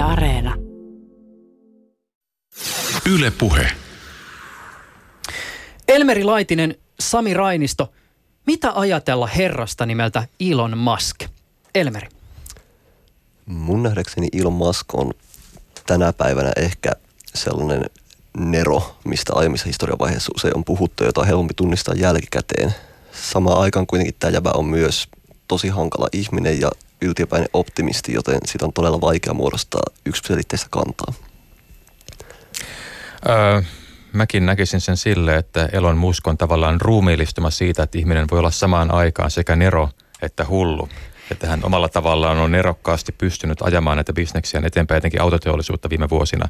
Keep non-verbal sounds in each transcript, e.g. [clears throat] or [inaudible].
Yle Areena. Yle Puhe. Elmeri Laitinen, Sami Rainisto, mitä ajatella herrasta nimeltä Elon Musk? Elmeri. Mun nähdäkseni Elon Musk on tänä päivänä ehkä sellainen nero, mistä aiemmissa historiavaiheissa usein on puhuttu, jota on helpompi tunnistaa jälkikäteen. Samaan aikaan kuitenkin tämä jäbä on myös tosi hankala ihminen ja yltiöpäinen optimisti, joten sitä on todella vaikea muodostaa yksiselitteistä kantaa. Öö, mäkin näkisin sen sille, että Elon Musk on tavallaan ruumiillistuma siitä, että ihminen voi olla samaan aikaan sekä nero että hullu. Että hän omalla tavallaan on nerokkaasti pystynyt ajamaan näitä bisneksiä eteenpäin, etenkin autoteollisuutta viime vuosina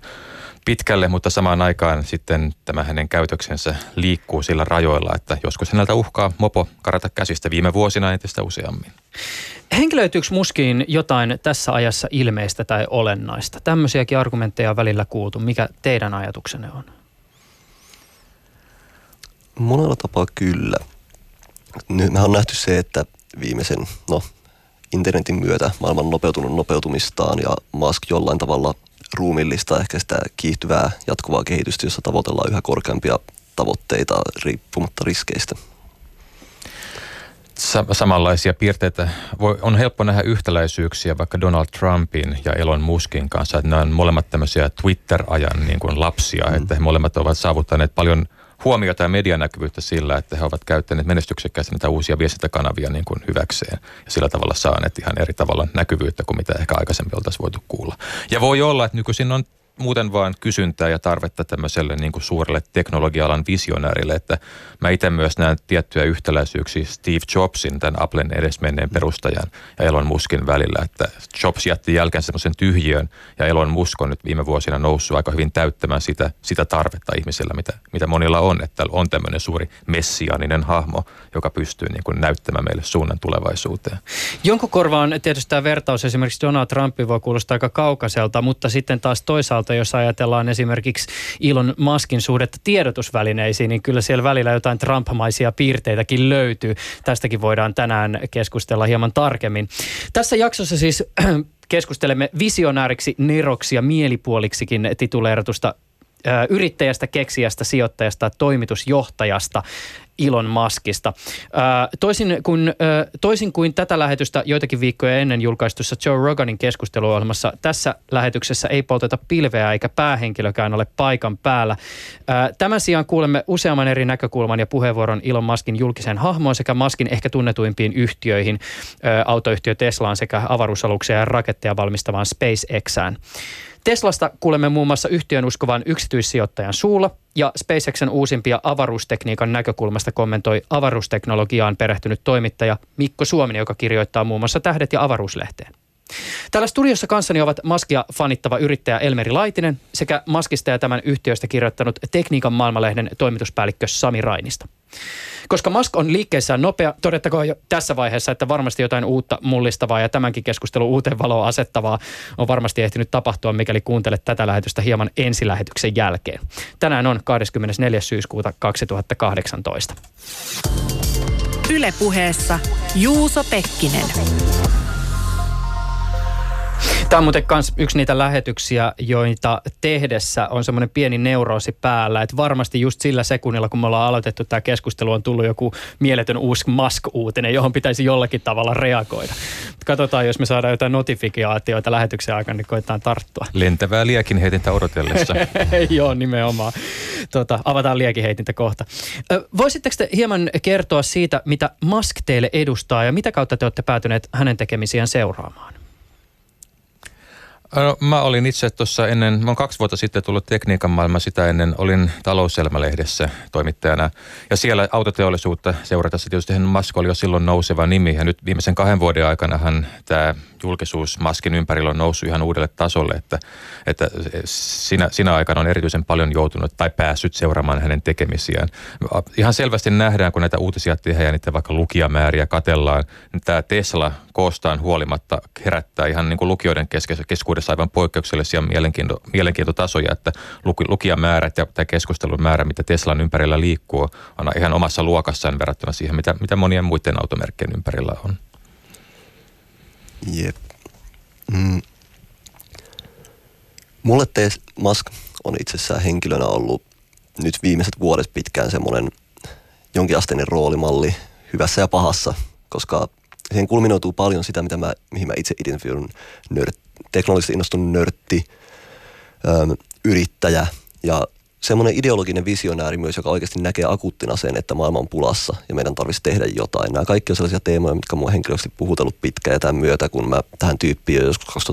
pitkälle, mutta samaan aikaan sitten tämä hänen käytöksensä liikkuu sillä rajoilla, että joskus häneltä uhkaa mopo karata käsistä viime vuosina entistä useammin. Henkilöityykö muskiin jotain tässä ajassa ilmeistä tai olennaista? Tämmöisiäkin argumentteja on välillä kuultu. Mikä teidän ajatuksenne on? Monella tapaa kyllä. Nyt me on nähty se, että viimeisen, no internetin myötä maailman nopeutunut nopeutumistaan ja Musk jollain tavalla ruumillista ehkä sitä kiihtyvää jatkuvaa kehitystä, jossa tavoitellaan yhä korkeampia tavoitteita riippumatta riskeistä. Samanlaisia piirteitä. Voi, on helppo nähdä yhtäläisyyksiä vaikka Donald Trumpin ja Elon Muskin kanssa, että nämä on molemmat tämmöisiä Twitter-ajan niin kuin lapsia, mm. että he molemmat ovat saavuttaneet paljon – huomiota ja medianäkyvyyttä sillä, että he ovat käyttäneet menestyksekkäästi näitä uusia viestintäkanavia niin kuin hyväkseen ja sillä tavalla saaneet ihan eri tavalla näkyvyyttä kuin mitä ehkä aikaisemmin oltaisiin voitu kuulla. Ja voi olla, että nykyisin on muuten vaan kysyntää ja tarvetta tämmöiselle niin kuin suurelle teknologialan visionäärille, että mä itse myös näen tiettyjä yhtäläisyyksiä Steve Jobsin, tämän Applen edesmenneen perustajan ja Elon Muskin välillä, että Jobs jätti jälkeen semmoisen tyhjiön ja Elon Musk on nyt viime vuosina noussut aika hyvin täyttämään sitä, sitä tarvetta ihmisillä, mitä, mitä monilla on, että on tämmöinen suuri messiaaninen hahmo, joka pystyy niin kuin näyttämään meille suunnan tulevaisuuteen. Jonkun korvaan tietysti tämä vertaus esimerkiksi Donald Trumpin voi kuulostaa aika kaukaiselta, mutta sitten taas toisaalta, jos ajatellaan esimerkiksi Elon Muskin suhdetta tiedotusvälineisiin, niin kyllä siellä välillä jotain Trump-maisia piirteitäkin löytyy. Tästäkin voidaan tänään keskustella hieman tarkemmin. Tässä jaksossa siis [clears throat] keskustelemme visionääriksi, neroksi ja mielipuoliksikin tituleeratusta yrittäjästä, keksijästä, sijoittajasta, toimitusjohtajasta Elon Muskista. Toisin kuin, toisin kuin tätä lähetystä joitakin viikkoja ennen julkaistussa Joe Roganin keskusteluohjelmassa, tässä lähetyksessä ei polteta pilveä eikä päähenkilökään ole paikan päällä. Tämän sijaan kuulemme useamman eri näkökulman ja puheenvuoron Elon Muskin julkisen hahmoon sekä Muskin ehkä tunnetuimpiin yhtiöihin, autoyhtiö Teslaan sekä avaruusaluksia ja raketteja valmistavaan SpaceXään. Teslasta kuulemme muun muassa yhtiön uskovan yksityissijoittajan suulla ja SpaceXen uusimpia avaruustekniikan näkökulmasta kommentoi avaruusteknologiaan perehtynyt toimittaja Mikko Suominen, joka kirjoittaa muun muassa Tähdet ja avaruuslehteen. Täällä studiossa kanssani ovat Maskia fanittava yrittäjä Elmeri Laitinen sekä Maskista ja tämän yhtiöstä kirjoittanut Tekniikan maailmanlehden toimituspäällikkö Sami Rainista. Koska Musk on liikkeessään nopea, todettakoon jo tässä vaiheessa, että varmasti jotain uutta mullistavaa ja tämänkin keskustelun uuteen valoon asettavaa on varmasti ehtinyt tapahtua, mikäli kuuntelet tätä lähetystä hieman ensilähetyksen jälkeen. Tänään on 24. syyskuuta 2018. Ylepuheessa Juuso Pekkinen. Tämä on muuten myös yksi niitä lähetyksiä, joita tehdessä on semmoinen pieni neuroosi päällä, että varmasti just sillä sekunnilla, kun me ollaan aloitettu tämä keskustelu, on tullut joku mieletön uusi Musk-uutinen, johon pitäisi jollakin tavalla reagoida. Katsotaan, jos me saadaan jotain notifikaatioita lähetyksen aikana, niin koetaan tarttua. Lentävää liekinheitintä odotellessa. [laughs] Joo, nimenomaan. Tota, avataan liekinheitintä kohta. Voisitteko te hieman kertoa siitä, mitä Musk teille edustaa ja mitä kautta te olette päätyneet hänen tekemisiään seuraamaan? No, mä olin itse tuossa ennen, mä oon kaksi vuotta sitten tullut tekniikan maailma, sitä ennen olin talouselmälehdessä toimittajana. Ja siellä autoteollisuutta seuratessa tietysti Musk oli jo silloin nouseva nimi. Ja nyt viimeisen kahden vuoden aikanahan tämä julkisuus Maskin ympärillä on noussut ihan uudelle tasolle, että, että siinä, siinä aikana on erityisen paljon joutunut tai päässyt seuraamaan hänen tekemisiään. Ihan selvästi nähdään, kun näitä uutisia tehdään ja niitä vaikka lukijamääriä katellaan, niin tämä Tesla koostaan huolimatta herättää ihan niin kuin lukijoiden keskuudessa aivan poikkeuksellisia mielenkiinto, mielenkiintotasoja, että lukijamäärät ja tämä keskustelun määrä, mitä Teslan ympärillä liikkuu, on ihan omassa luokassaan verrattuna siihen, mitä, mitä monien muiden automerkkien ympärillä on. Jep. Mm. Mulle Tes Musk on itsessään henkilönä ollut nyt viimeiset vuodet pitkään semmoinen jonkinasteinen roolimalli hyvässä ja pahassa, koska siihen kulminoituu paljon sitä, mitä mä, mihin mä itse identifioidun nört, teknologisesti innostunut nörtti, yrittäjä ja semmoinen ideologinen visionääri myös, joka oikeasti näkee akuuttina sen, että maailma on pulassa ja meidän tarvitsisi tehdä jotain. Nämä kaikki on sellaisia teemoja, mitkä mua henkilöisesti puhutellut pitkään ja tämän myötä, kun mä tähän tyyppiin jo joskus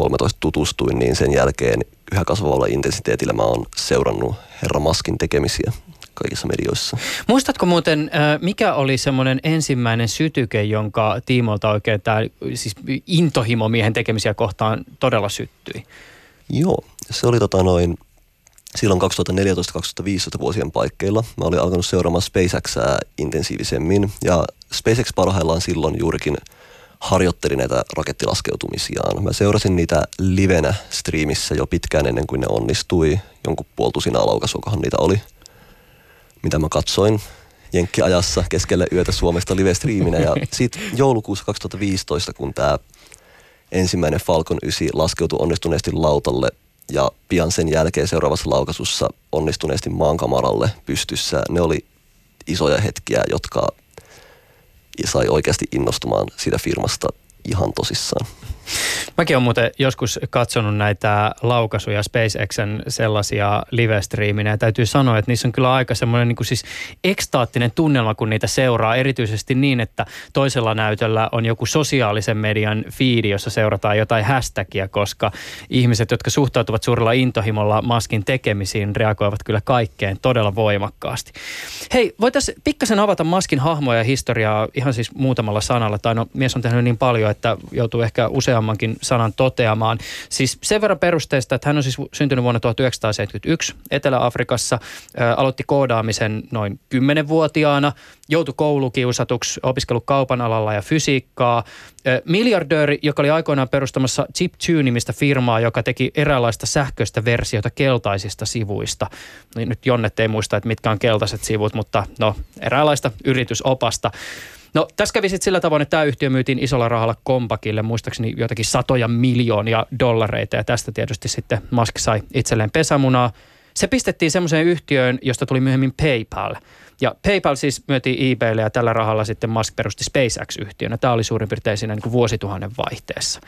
2012-2013 tutustuin, niin sen jälkeen yhä kasvavalla intensiteetillä mä oon seurannut Herra Maskin tekemisiä kaikissa medioissa. Muistatko muuten, mikä oli semmoinen ensimmäinen sytyke, jonka tiimoilta oikein tämä siis intohimo miehen tekemisiä kohtaan todella syttyi? Joo, se oli tota noin, silloin 2014-2015 vuosien paikkeilla. Mä olin alkanut seuraamaan SpaceXää intensiivisemmin ja SpaceX parhaillaan silloin juurikin harjoitteli näitä rakettilaskeutumisiaan. Mä seurasin niitä livenä striimissä jo pitkään ennen kuin ne onnistui. Jonkun puoltusina laukasuakohan niitä oli, mitä mä katsoin Jenkkiajassa keskellä yötä Suomesta live-striiminä. Ja sitten joulukuussa 2015, kun tämä ensimmäinen Falcon 9 laskeutui onnistuneesti lautalle ja pian sen jälkeen seuraavassa laukasussa onnistuneesti maankamaralle pystyssä. Ne oli isoja hetkiä, jotka sai oikeasti innostumaan siitä firmasta ihan tosissaan. Mäkin olen muuten joskus katsonut näitä laukaisuja SpaceXen sellaisia live-striiminä ja täytyy sanoa, että niissä on kyllä aika semmoinen niin kuin siis ekstaattinen tunnelma, kun niitä seuraa. Erityisesti niin, että toisella näytöllä on joku sosiaalisen median fiidi, jossa seurataan jotain hashtagia, koska ihmiset, jotka suhtautuvat suurella intohimolla maskin tekemisiin, reagoivat kyllä kaikkeen todella voimakkaasti. Hei, voitaisiin pikkasen avata maskin hahmoja ja historiaa ihan siis muutamalla sanalla. Tai no, mies on tehnyt niin paljon, että joutuu ehkä useammankin sanan toteamaan. Siis sen verran perusteista, että hän on siis syntynyt vuonna 1971 Etelä-Afrikassa, aloitti koodaamisen noin 10-vuotiaana, joutui koulukiusatuksi, opiskellut kaupan alalla ja fysiikkaa. Ä, miljardööri, joka oli aikoinaan perustamassa Chip 2-nimistä firmaa, joka teki eräänlaista sähköistä versiota keltaisista sivuista. Nyt Jonnet ei muista, että mitkä on keltaiset sivut, mutta no eräänlaista yritysopasta. No tässä kävi sitten sillä tavoin, että tämä yhtiö myytiin isolla rahalla Kompakille, muistaakseni jotakin satoja miljoonia dollareita ja tästä tietysti sitten Musk sai itselleen pesämunaa. Se pistettiin semmoiseen yhtiöön, josta tuli myöhemmin PayPal. Ja PayPal siis myytiin eBaylle ja tällä rahalla sitten Musk perusti SpaceX-yhtiönä. Tämä oli suurin piirtein siinä niin kuin vuosituhannen vaihteessa.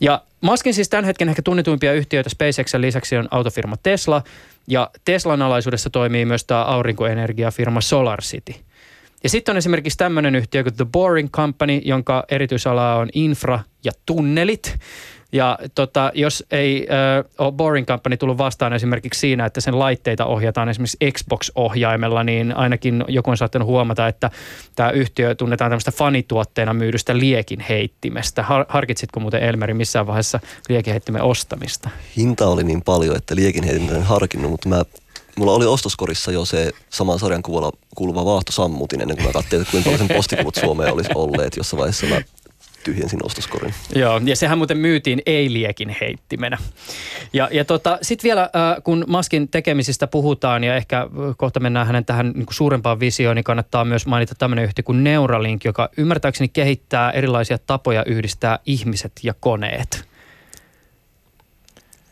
Ja Muskin siis tämän hetken ehkä tunnetuimpia yhtiöitä SpaceXen lisäksi on autofirma Tesla. Ja Teslan alaisuudessa toimii myös tämä aurinkoenergiafirma SolarCity – ja sitten on esimerkiksi tämmöinen yhtiö kuin The Boring Company, jonka erityisala on infra ja tunnelit. Ja tota, jos ei äh, ole Boring Company tullut vastaan esimerkiksi siinä, että sen laitteita ohjataan esimerkiksi Xbox-ohjaimella, niin ainakin joku on saattanut huomata, että tämä yhtiö tunnetaan tämmöistä fanituotteena myydystä liekinheittimestä. Har- harkitsitko muuten Elmeri missään vaiheessa liekinheittimen ostamista? Hinta oli niin paljon, että liekinheittimen en harkinnut, mutta mä mulla oli ostoskorissa jo se saman sarjan kuuluva, kuuluva Vaahto Sammutin ennen kuin mä katsoin, että kuinka paljon sen Suomeen olisi olleet. Jossain vaiheessa mä tyhjensin ostoskorin. Joo, ja sehän muuten myytiin ei-liekin heittimenä. Ja, ja tota, sitten vielä, äh, kun Maskin tekemisistä puhutaan ja ehkä kohta mennään hänen tähän niin kuin suurempaan visioon, niin kannattaa myös mainita tämmöinen yhtiö kuin Neuralink, joka ymmärtääkseni kehittää erilaisia tapoja yhdistää ihmiset ja koneet.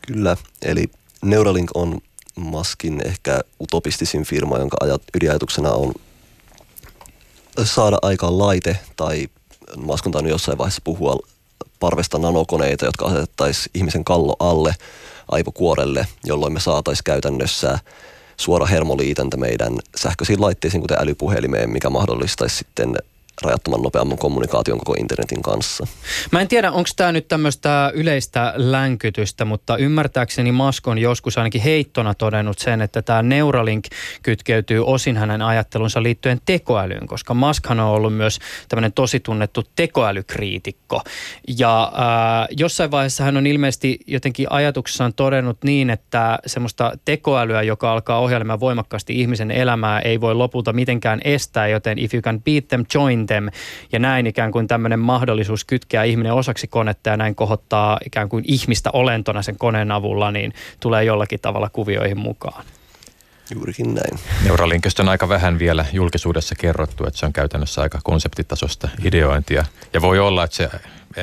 Kyllä, eli Neuralink on Maskin ehkä utopistisin firma, jonka ajat, ydinajatuksena on saada aikaan laite tai Mask on tainnut jossain vaiheessa puhua parvesta nanokoneita, jotka asetettaisiin ihmisen kallo alle aivokuorelle, jolloin me saataisiin käytännössä suora hermoliitäntä meidän sähköisiin laitteisiin, kuten älypuhelimeen, mikä mahdollistaisi sitten rajattoman nopeamman kommunikaation koko internetin kanssa. Mä en tiedä, onko tämä nyt tämmöistä yleistä länkytystä, mutta ymmärtääkseni Musk on joskus ainakin heittona todennut sen, että tämä Neuralink kytkeytyy osin hänen ajattelunsa liittyen tekoälyyn, koska Muskhan on ollut myös tämmöinen tosi tunnettu tekoälykriitikko. Ja äh, jossain vaiheessa hän on ilmeisesti jotenkin ajatuksessaan todennut niin, että semmoista tekoälyä, joka alkaa ohjelmaa voimakkaasti ihmisen elämää, ei voi lopulta mitenkään estää, joten if you can beat them, join them. Ja näin ikään kuin tämmöinen mahdollisuus kytkeä ihminen osaksi konetta ja näin kohottaa ikään kuin ihmistä olentona sen koneen avulla, niin tulee jollakin tavalla kuvioihin mukaan. Juurikin näin. Neuralinkista on aika vähän vielä julkisuudessa kerrottu, että se on käytännössä aika konseptitasosta ideointia. Ja voi olla, että se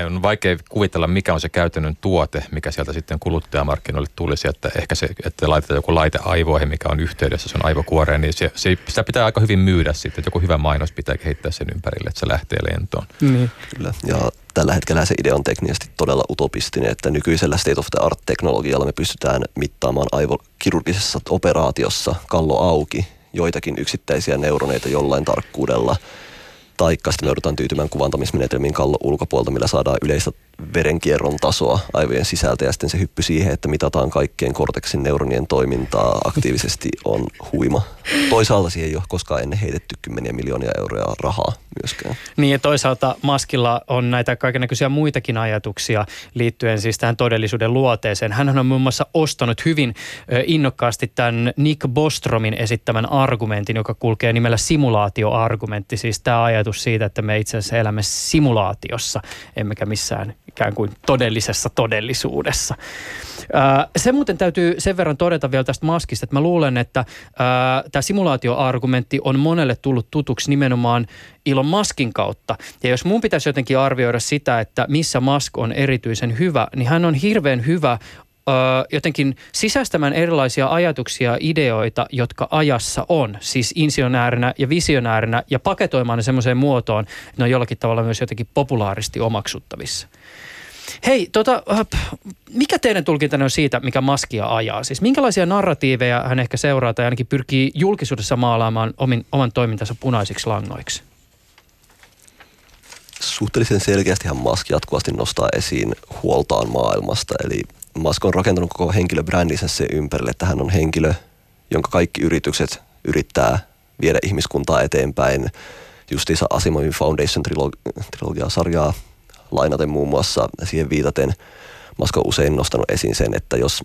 on vaikea kuvitella, mikä on se käytännön tuote, mikä sieltä sitten kuluttajamarkkinoille tulisi, että ehkä se, että laitetaan joku laite aivoihin, mikä on yhteydessä sun aivokuoreen, niin se, se, sitä pitää aika hyvin myydä sitten, että joku hyvä mainos pitää kehittää sen ympärille, että se lähtee lentoon. Niin. Kyllä, ja tällä hetkellä se idea on teknisesti todella utopistinen, että nykyisellä state of the art teknologialla me pystytään mittaamaan aivokirurgisessa operaatiossa kallo auki joitakin yksittäisiä neuroneita jollain tarkkuudella – taikka sitten me joudutaan tyytymään kuvantamismenetelmiin kallon ulkopuolelta, millä saadaan yleistä verenkierron tasoa aivojen sisältä ja sitten se hyppy siihen, että mitataan kaikkien korteksin neuronien toimintaa aktiivisesti on huima. Toisaalta siihen ei ole koskaan ennen heitetty kymmeniä miljoonia euroja rahaa myöskään. Niin ja toisaalta Maskilla on näitä kaikenlaisia muitakin ajatuksia liittyen siis tähän todellisuuden luoteeseen. Hän on muun muassa ostanut hyvin innokkaasti tämän Nick Bostromin esittämän argumentin, joka kulkee nimellä simulaatioargumentti. Siis tämä ajatus siitä, että me itse asiassa elämme simulaatiossa, emmekä missään ikään kuin todellisessa todellisuudessa. Se muuten täytyy sen verran todeta vielä tästä maskista, että mä luulen, että tämä simulaatioargumentti on monelle tullut tutuksi nimenomaan Ilon Maskin kautta. Ja jos mun pitäisi jotenkin arvioida sitä, että missä Mask on erityisen hyvä, niin hän on hirveän hyvä jotenkin sisäistämään erilaisia ajatuksia, ideoita, jotka ajassa on, siis insionäärinä ja visionäärinä ja paketoimaan ne semmoiseen muotoon, että ne on jollakin tavalla myös jotenkin populaaristi omaksuttavissa. Hei, tota, mikä teidän tulkintanne on siitä, mikä maskia ajaa? Siis minkälaisia narratiiveja hän ehkä seuraa tai ainakin pyrkii julkisuudessa maalaamaan omin, oman toimintansa punaisiksi langoiksi? Suhteellisen selkeästi hän Musk jatkuvasti nostaa esiin huoltaan maailmasta. Eli Musk on rakentanut koko henkilöbrändinsä se ympärille, että hän on henkilö, jonka kaikki yritykset yrittää viedä ihmiskuntaa eteenpäin. Justiinsa Asimovin Foundation trilogia-sarjaa lainaten muun muassa siihen viitaten. Musk on usein nostanut esiin sen, että jos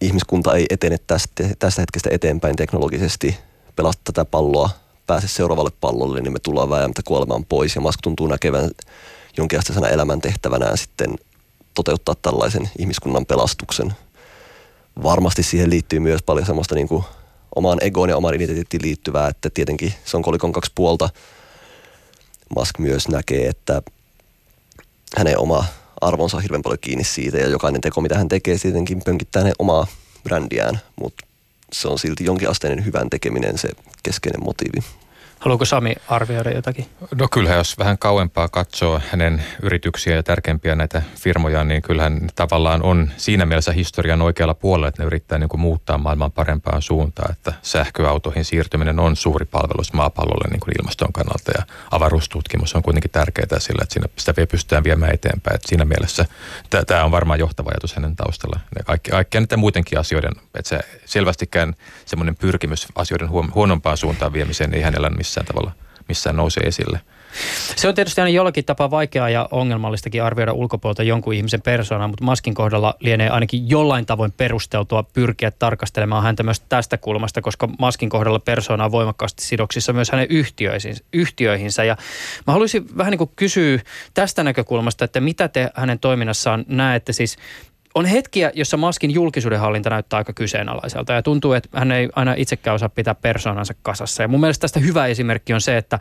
ihmiskunta ei etene tästä, tästä hetkestä eteenpäin teknologisesti, pelasta tätä palloa, pääse seuraavalle pallolle, niin me tullaan vääjäämättä kuolemaan pois. Ja Musk tuntuu näkevän jonkinasteisena elämäntehtävänään sitten toteuttaa tällaisen ihmiskunnan pelastuksen. Varmasti siihen liittyy myös paljon semmoista niin kuin omaan egoon ja omaan identiteettiin liittyvää, että tietenkin se on kolikon kaksi puolta. Musk myös näkee, että hänen oma arvonsa on hirveän paljon kiinni siitä ja jokainen teko, mitä hän tekee, tietenkin pönkittää hänen omaa brändiään, mutta se on silti jonkinasteinen hyvän tekeminen se keskeinen motiivi. Haluatko Sami arvioida jotakin? No kyllä, jos vähän kauempaa katsoo hänen yrityksiä ja tärkeimpiä näitä firmoja, niin kyllähän tavallaan on siinä mielessä historian oikealla puolella, että ne yrittää niin kuin muuttaa maailman parempaan suuntaan, että sähköautoihin siirtyminen on suuri palvelus maapallolle niin kuin ilmaston kannalta ja avaruustutkimus on kuitenkin tärkeää sillä, että siinä sitä vielä pystytään viemään eteenpäin. Että siinä mielessä tämä on varmaan johtava ajatus hänen taustalla. Ja kaikki, kaikkia näiden muidenkin asioiden, että se selvästikään semmoinen pyrkimys asioiden huonompaan suuntaan viemiseen ei hänellä missään tavalla missään nousee esille. Se on tietysti aina jollakin tapaa vaikeaa ja ongelmallistakin arvioida ulkopuolelta jonkun ihmisen persoonaa, mutta Maskin kohdalla lienee ainakin jollain tavoin perusteltua pyrkiä tarkastelemaan häntä myös tästä kulmasta, koska Maskin kohdalla persoona on voimakkaasti sidoksissa myös hänen yhtiöihinsä. Ja mä haluaisin vähän niin kuin kysyä tästä näkökulmasta, että mitä te hänen toiminnassaan näette, siis on hetkiä, jossa Maskin julkisuuden hallinta näyttää aika kyseenalaiselta ja tuntuu, että hän ei aina itsekään osaa pitää persoonansa kasassa. Ja mun mielestä tästä hyvä esimerkki on se, että,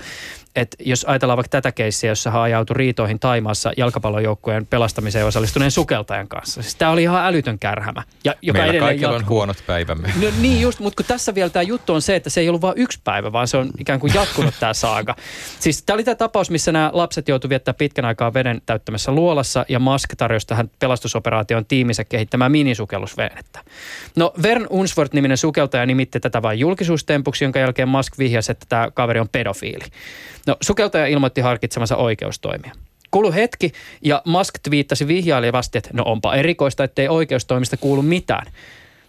että jos ajatellaan vaikka tätä keissiä, jossa hän ajautui riitoihin Taimaassa jalkapallojoukkueen pelastamiseen osallistuneen sukeltajan kanssa. Siis tämä oli ihan älytön kärhämä. Ja, joka Meillä kaikilla jatkuu. on huonot päivämme. No, niin just, mutta kun tässä vielä tämä juttu on se, että se ei ollut vain yksi päivä, vaan se on ikään kuin jatkunut tämä saaga. Siis tämä oli tämä tapaus, missä nämä lapset joutuivat viettämään pitkän aikaa veden täyttämässä luolassa ja Musk tarjosi tähän pelastusoperaation tiiminsä kehittämään minisukellusvenettä. No Vern Unsworth-niminen sukeltaja nimitti tätä vain julkisuustempuksi, jonka jälkeen Musk vihjasi, että tämä kaveri on pedofiili. No sukeltaja ilmoitti harkitsemansa oikeustoimia. Kulu hetki ja Musk twiittasi vihjailevasti, että no onpa erikoista, ettei oikeustoimista kuulu mitään.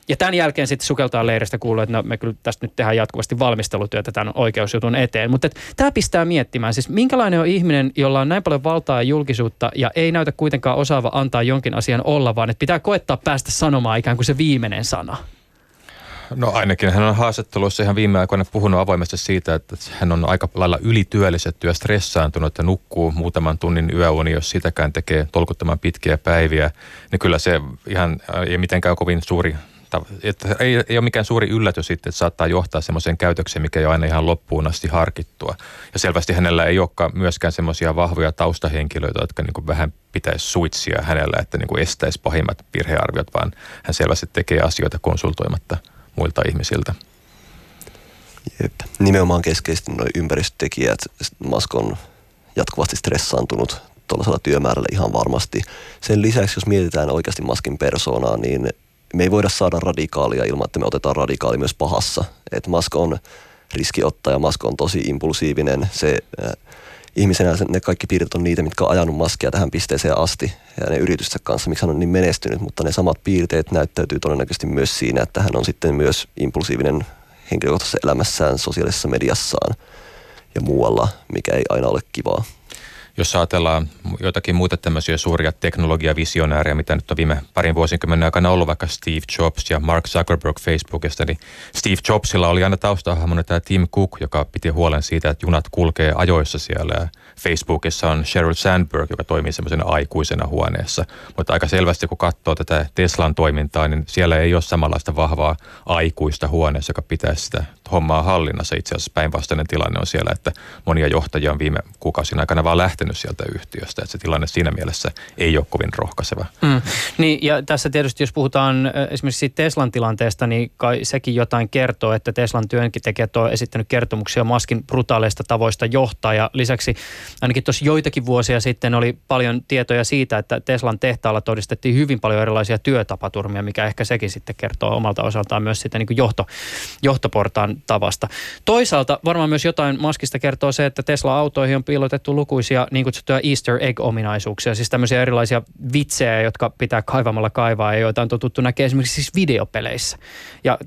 Ja tämän jälkeen sitten sukeltaan leiristä kuuluu, että no, me kyllä tästä nyt tehdään jatkuvasti valmistelutyötä tämän oikeusjutun eteen. Mutta tämä pistää miettimään, siis minkälainen on ihminen, jolla on näin paljon valtaa ja julkisuutta ja ei näytä kuitenkaan osaava antaa jonkin asian olla, vaan että pitää koettaa päästä sanomaan ikään kuin se viimeinen sana. No ainakin hän on haastattelussa ihan viime aikoina puhunut avoimesti siitä, että hän on aika lailla ylityöllisetty ja stressaantunut ja nukkuu muutaman tunnin yöuni, jos sitäkään tekee tolkuttoman pitkiä päiviä. Niin kyllä se ihan ei mitenkään kovin suuri että ei, ei ole mikään suuri yllätys sitten, että saattaa johtaa semmoiseen käytökseen, mikä ei ole aina ihan loppuun asti harkittua. Ja selvästi hänellä ei olekaan myöskään semmoisia vahvoja taustahenkilöitä, jotka niin vähän pitäisi suitsia hänellä, että niin kuin estäisi pahimmat virhearviot, vaan hän selvästi tekee asioita konsultoimatta muilta ihmisiltä. Jep. Nimenomaan keskeisesti nuo ympäristötekijät. Musk on jatkuvasti stressaantunut tuollaisella työmäärällä ihan varmasti. Sen lisäksi, jos mietitään oikeasti Maskin persoonaa, niin me ei voida saada radikaalia ilman, että me otetaan radikaali myös pahassa. Et Musk on riskiottaja, Musk on tosi impulsiivinen. Se, äh, ihmisenä ne kaikki piirteet on niitä, mitkä on ajanut Maskia tähän pisteeseen asti ja ne yritystä kanssa, miksi hän on niin menestynyt, mutta ne samat piirteet näyttäytyy todennäköisesti myös siinä, että hän on sitten myös impulsiivinen henkilökohtaisessa elämässään, sosiaalisessa mediassaan ja muualla, mikä ei aina ole kivaa jos ajatellaan joitakin muita tämmöisiä suuria teknologiavisionäärejä, mitä nyt on viime parin vuosikymmenen aikana ollut, vaikka Steve Jobs ja Mark Zuckerberg Facebookista, niin Steve Jobsilla oli aina taustahahmona tämä Tim Cook, joka piti huolen siitä, että junat kulkee ajoissa siellä. Ja Facebookissa on Sheryl Sandberg, joka toimii semmoisena aikuisena huoneessa. Mutta aika selvästi, kun katsoo tätä Teslan toimintaa, niin siellä ei ole samanlaista vahvaa aikuista huoneessa, joka pitäisi sitä hommaa hallinnassa. Itse asiassa päinvastainen tilanne on siellä, että monia johtajia on viime kuukausina aikana vaan lähtenyt sieltä yhtiöstä. Että se tilanne siinä mielessä ei ole kovin rohkaiseva. Mm. Niin, ja tässä tietysti, jos puhutaan esimerkiksi Teslan tilanteesta, niin kai sekin jotain kertoo, että Teslan työntekijät on esittänyt kertomuksia Maskin brutaaleista tavoista johtaa. Ja lisäksi ainakin tuossa joitakin vuosia sitten oli paljon tietoja siitä, että Teslan tehtaalla todistettiin hyvin paljon erilaisia työtapaturmia, mikä ehkä sekin sitten kertoo omalta osaltaan myös sitten niin johto, johtoportaan tavasta. Toisaalta varmaan myös jotain Maskista kertoo se, että Tesla-autoihin on piilotettu lukuisia niin kutsuttuja Easter egg-ominaisuuksia, siis tämmöisiä erilaisia vitsejä, jotka pitää kaivamalla kaivaa ja joita on totuttu näkemään esimerkiksi siis videopeleissä. Ja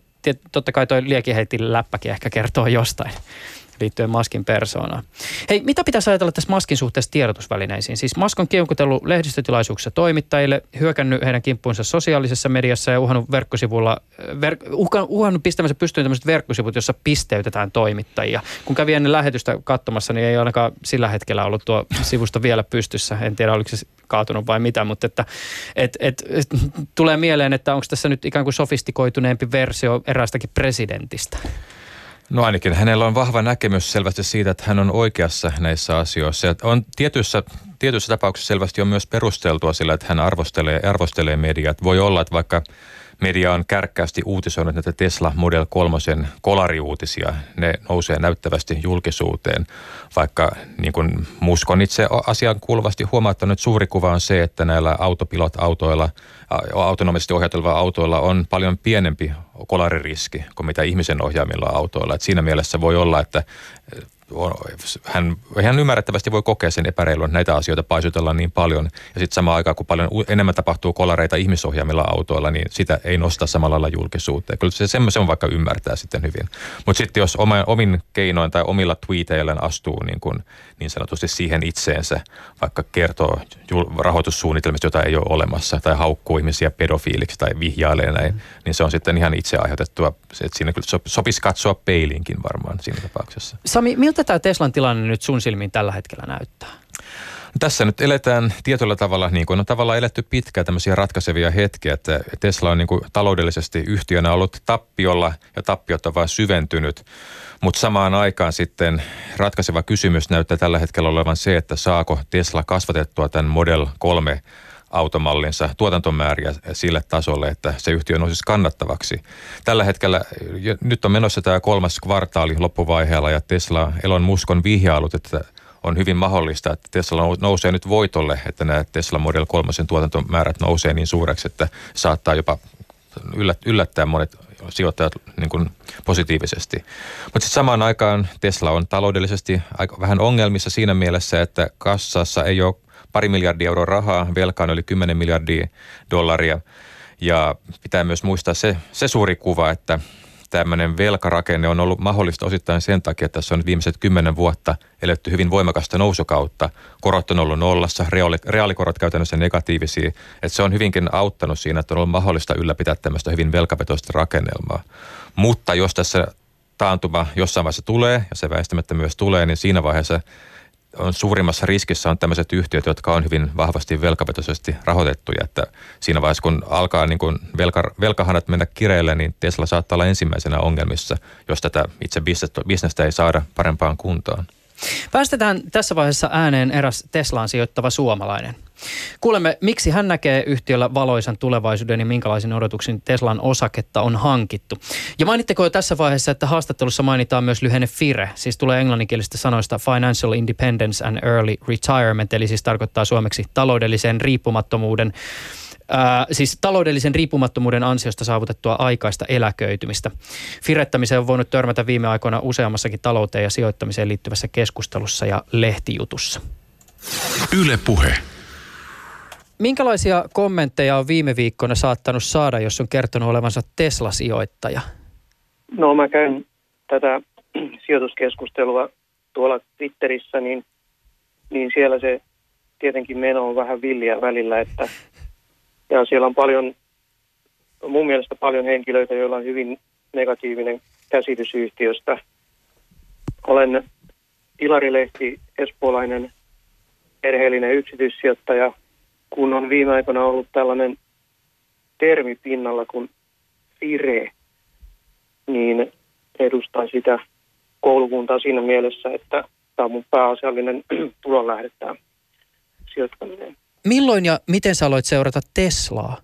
totta kai toi liekiheitin läppäkin ehkä kertoo jostain liittyen Maskin persoonaan. Hei, mitä pitäisi ajatella tässä Maskin suhteessa tiedotusvälineisiin? Siis Mask on kiukutellut lehdistötilaisuuksissa toimittajille, hyökännyt heidän kimppuunsa sosiaalisessa mediassa ja uhannut verkkosivulla, ver, uhannut pistämänsä pystyyn tämmöiset verkkosivut, jossa pisteytetään toimittajia. Kun kävi ennen lähetystä katsomassa, niin ei ainakaan sillä hetkellä ollut tuo sivusto vielä pystyssä. En tiedä, oliko se kaatunut vai mitä, mutta että, et, et, et, tulee mieleen, että onko tässä nyt ikään kuin sofistikoituneempi versio eräästäkin presidentistä. No ainakin hänellä on vahva näkemys selvästi siitä, että hän on oikeassa näissä asioissa. Ja on tietyissä, tietyissä tapauksissa selvästi on myös perusteltua sillä, että hän arvostelee, arvostelee mediaa. Voi olla, että vaikka media on kärkkäästi uutisoinut näitä Tesla Model 3 kolariuutisia. Ne nousee näyttävästi julkisuuteen, vaikka niin kuin Muskon itse asian kuuluvasti huomauttanut, että suuri kuva on se, että näillä autopilot-autoilla, autonomisesti ohjatelvilla autoilla on paljon pienempi kolaririski kuin mitä ihmisen ohjaamilla autoilla. Et siinä mielessä voi olla, että hän ihan ymmärrettävästi voi kokea sen epäreilun, että näitä asioita paisutellaan niin paljon. Ja sitten samaan aikaan, kun paljon enemmän tapahtuu kolareita ihmisohjaamilla autoilla, niin sitä ei nosta samalla lailla julkisuuteen. Kyllä se on vaikka ymmärtää sitten hyvin. Mutta sitten jos oma, omin keinoin tai omilla tweeteilleen astuu niin, kuin, niin sanotusti siihen itseensä, vaikka kertoo rahoitussuunnitelmista, jota ei ole olemassa, tai haukkuu ihmisiä pedofiiliksi tai vihjailee näin, mm. niin se on sitten ihan itse aiheutettua. Että siinä kyllä sopisi katsoa peiliinkin varmaan siinä tapauksessa. Sami, miltä tämä Teslan tilanne nyt sun silmiin tällä hetkellä näyttää? Tässä nyt eletään tietyllä tavalla, niin kuin on tavallaan eletty pitkään tämmöisiä ratkaisevia hetkiä, että Tesla on niin kuin taloudellisesti yhtiönä ollut tappiolla ja tappiot on vain syventynyt. Mutta samaan aikaan sitten ratkaiseva kysymys näyttää tällä hetkellä olevan se, että saako Tesla kasvatettua tämän Model 3 automallinsa tuotantomääriä sille tasolle, että se yhtiö nousisi kannattavaksi. Tällä hetkellä nyt on menossa tämä kolmas kvartaali loppuvaiheella ja Tesla Elon Musk on vihjailut, että on hyvin mahdollista, että Tesla nousee nyt voitolle, että nämä Tesla Model 3 tuotantomäärät nousee niin suureksi, että saattaa jopa yllättää monet sijoittajat niin kuin positiivisesti. Mutta sitten samaan aikaan Tesla on taloudellisesti aika vähän ongelmissa siinä mielessä, että kassassa ei ole pari miljardia euroa rahaa, velkaan yli 10 miljardia dollaria. Ja pitää myös muistaa se, se suuri kuva, että tämmöinen velkarakenne on ollut mahdollista osittain sen takia, että tässä on viimeiset kymmenen vuotta eletty hyvin voimakasta nousukautta. Korot on ollut nollassa, reaali, reaalikorot käytännössä negatiivisia. Että se on hyvinkin auttanut siinä, että on ollut mahdollista ylläpitää tämmöistä hyvin velkavetoista rakennelmaa. Mutta jos tässä taantuma jossain vaiheessa tulee, ja se väistämättä myös tulee, niin siinä vaiheessa on suurimmassa riskissä on tämmöiset yhtiöt, jotka on hyvin vahvasti velkavetoisesti rahoitettuja. Että siinä vaiheessa, kun alkaa niin kuin velka, velkahanat mennä kireille, niin Tesla saattaa olla ensimmäisenä ongelmissa, jos tätä itse bisnestä ei saada parempaan kuntoon. Päästetään tässä vaiheessa ääneen eräs Teslaan sijoittava suomalainen. Kuulemme, miksi hän näkee yhtiöllä valoisan tulevaisuuden ja minkälaisin odotuksin Teslan osaketta on hankittu. Ja mainitteko jo tässä vaiheessa, että haastattelussa mainitaan myös lyhenne FIRE, siis tulee englanninkielisistä sanoista Financial Independence and Early Retirement, eli siis tarkoittaa suomeksi taloudellisen riippumattomuuden Ää, siis taloudellisen riippumattomuuden ansiosta saavutettua aikaista eläköitymistä. Firettämiseen on voinut törmätä viime aikoina useammassakin talouteen ja sijoittamiseen liittyvässä keskustelussa ja lehtijutussa. Yle puhe. Minkälaisia kommentteja on viime viikkoina saattanut saada, jos on kertonut olevansa Tesla-sijoittaja? No mä käyn tätä [clears throat] sijoituskeskustelua tuolla Twitterissä, niin, niin siellä se tietenkin meno on vähän villiä välillä, että [laughs] ja siellä on paljon, mun mielestä paljon henkilöitä, joilla on hyvin negatiivinen käsitys yhtiöstä. Olen Ilari Lehti, espoolainen perheellinen yksityissijoittaja, kun on viime aikoina ollut tällainen termi pinnalla kuin FIRE, niin edustan sitä koulukuntaa siinä mielessä, että tämä on mun pääasiallinen [clears throat] tulonlähde tämä sijoittaminen. Milloin ja miten sä aloit seurata Teslaa?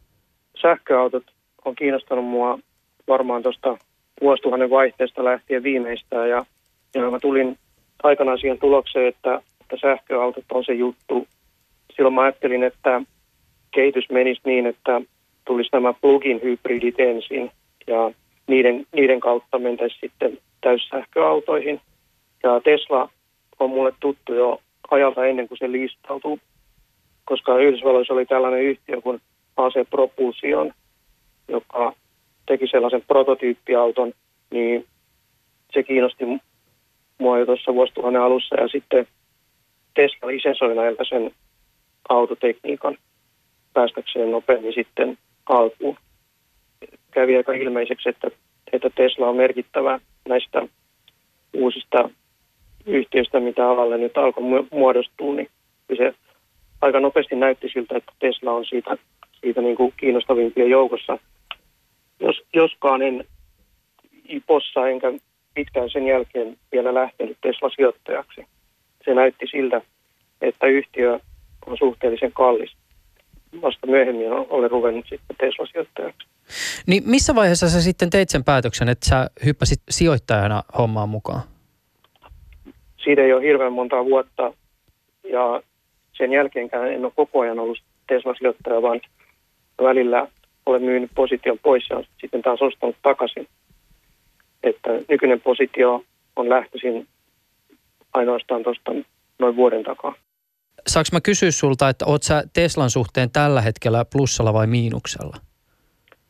Sähköautot on kiinnostanut mua varmaan tuosta vuosituhannen vaihteesta lähtien viimeistään ja, ja mä tulin aikanaan siihen tulokseen, että, että sähköautot on se juttu. Silloin mä ajattelin, että kehitys menisi niin, että tulisi nämä plug-in hybridit ensin ja niiden, niiden kautta mentäisiin sitten täyssähköautoihin. Ja Tesla on mulle tuttu jo ajalta ennen kuin se listautui koska Yhdysvalloissa oli tällainen yhtiö kuin AC Propulsion, joka teki sellaisen prototyyppiauton, niin se kiinnosti mua jo tuossa vuosituhannen alussa ja sitten Tesla lisensoi näiltä sen autotekniikan päästäkseen nopeammin sitten alkuun. Kävi aika ilmeiseksi, että, että Tesla on merkittävä näistä uusista yhtiöistä, mitä alalle nyt alkoi muodostua, niin se aika nopeasti näytti siltä, että Tesla on siitä, siitä niin kuin kiinnostavimpien joukossa. Jos, joskaan en IPOssa enkä pitkään sen jälkeen vielä lähtenyt Tesla-sijoittajaksi. Se näytti siltä, että yhtiö on suhteellisen kallis. Vasta myöhemmin olen ruvennut sitten Tesla-sijoittajaksi. Niin missä vaiheessa sä sitten teit sen päätöksen, että sä hyppäsit sijoittajana hommaan mukaan? Siitä ei ole hirveän monta vuotta ja sen jälkeenkään en ole koko ajan ollut Tesla-sijoittaja, vaan välillä olen myynyt position pois ja sitten taas ostanut takaisin. Että nykyinen positio on lähtöisin ainoastaan tuosta noin vuoden takaa. Saanko mä kysyä sulta, että oot sä Teslan suhteen tällä hetkellä plussalla vai miinuksella?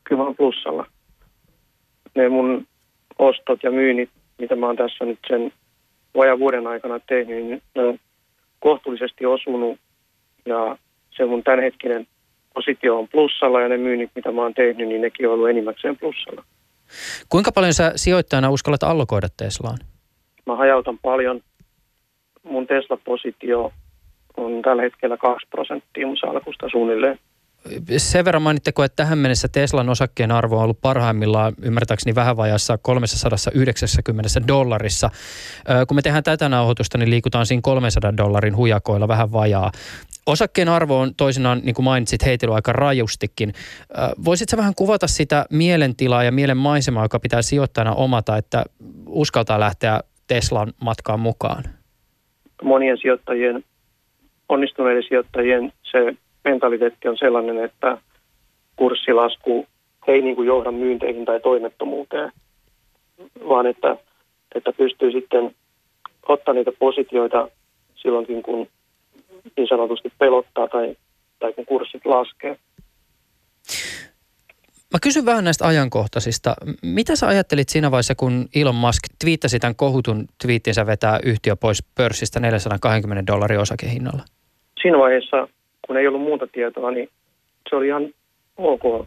Kyllä mä plussalla. Ne mun ostot ja myynnit, mitä mä oon tässä nyt sen vajan vuoden aikana tehnyt, niin ne on kohtuullisesti osunut ja se mun tämänhetkinen positio on plussalla ja ne myynnit, mitä mä oon tehnyt, niin nekin on ollut enimmäkseen plussalla. Kuinka paljon sä sijoittajana uskallat allokoida Teslaan? Mä hajautan paljon. Mun Tesla-positio on tällä hetkellä 2 prosenttia mun salkusta suunnilleen. Sen verran mainitteko, että tähän mennessä Teslan osakkeen arvo on ollut parhaimmillaan ymmärtääkseni vähän vajassa 390 dollarissa. Kun me tehdään tätä nauhoitusta, niin liikutaan siinä 300 dollarin hujakoilla vähän vajaa. Osakkeen arvo on toisinaan, niin kuin mainitsit, heitellyt aika rajustikin. Voisitko vähän kuvata sitä mielentilaa ja mielen maisemaa, joka pitää sijoittajana omata, että uskaltaa lähteä Teslan matkaan mukaan? Monien sijoittajien, onnistuneiden sijoittajien se mentaliteetti on sellainen, että kurssilasku ei niin kuin johda myynteihin tai toimettomuuteen, vaan että, että pystyy sitten ottaa niitä positioita silloinkin, kun niin sanotusti pelottaa tai, tai kun kurssit laskee. Mä kysyn vähän näistä ajankohtaisista. Mitä sä ajattelit siinä vaiheessa, kun Elon Musk twiittasi tämän kohutun twiittinsä vetää yhtiö pois pörssistä 420 dollarin osakehinnalla? Siinä vaiheessa kun ei ollut muuta tietoa, niin se oli ihan ok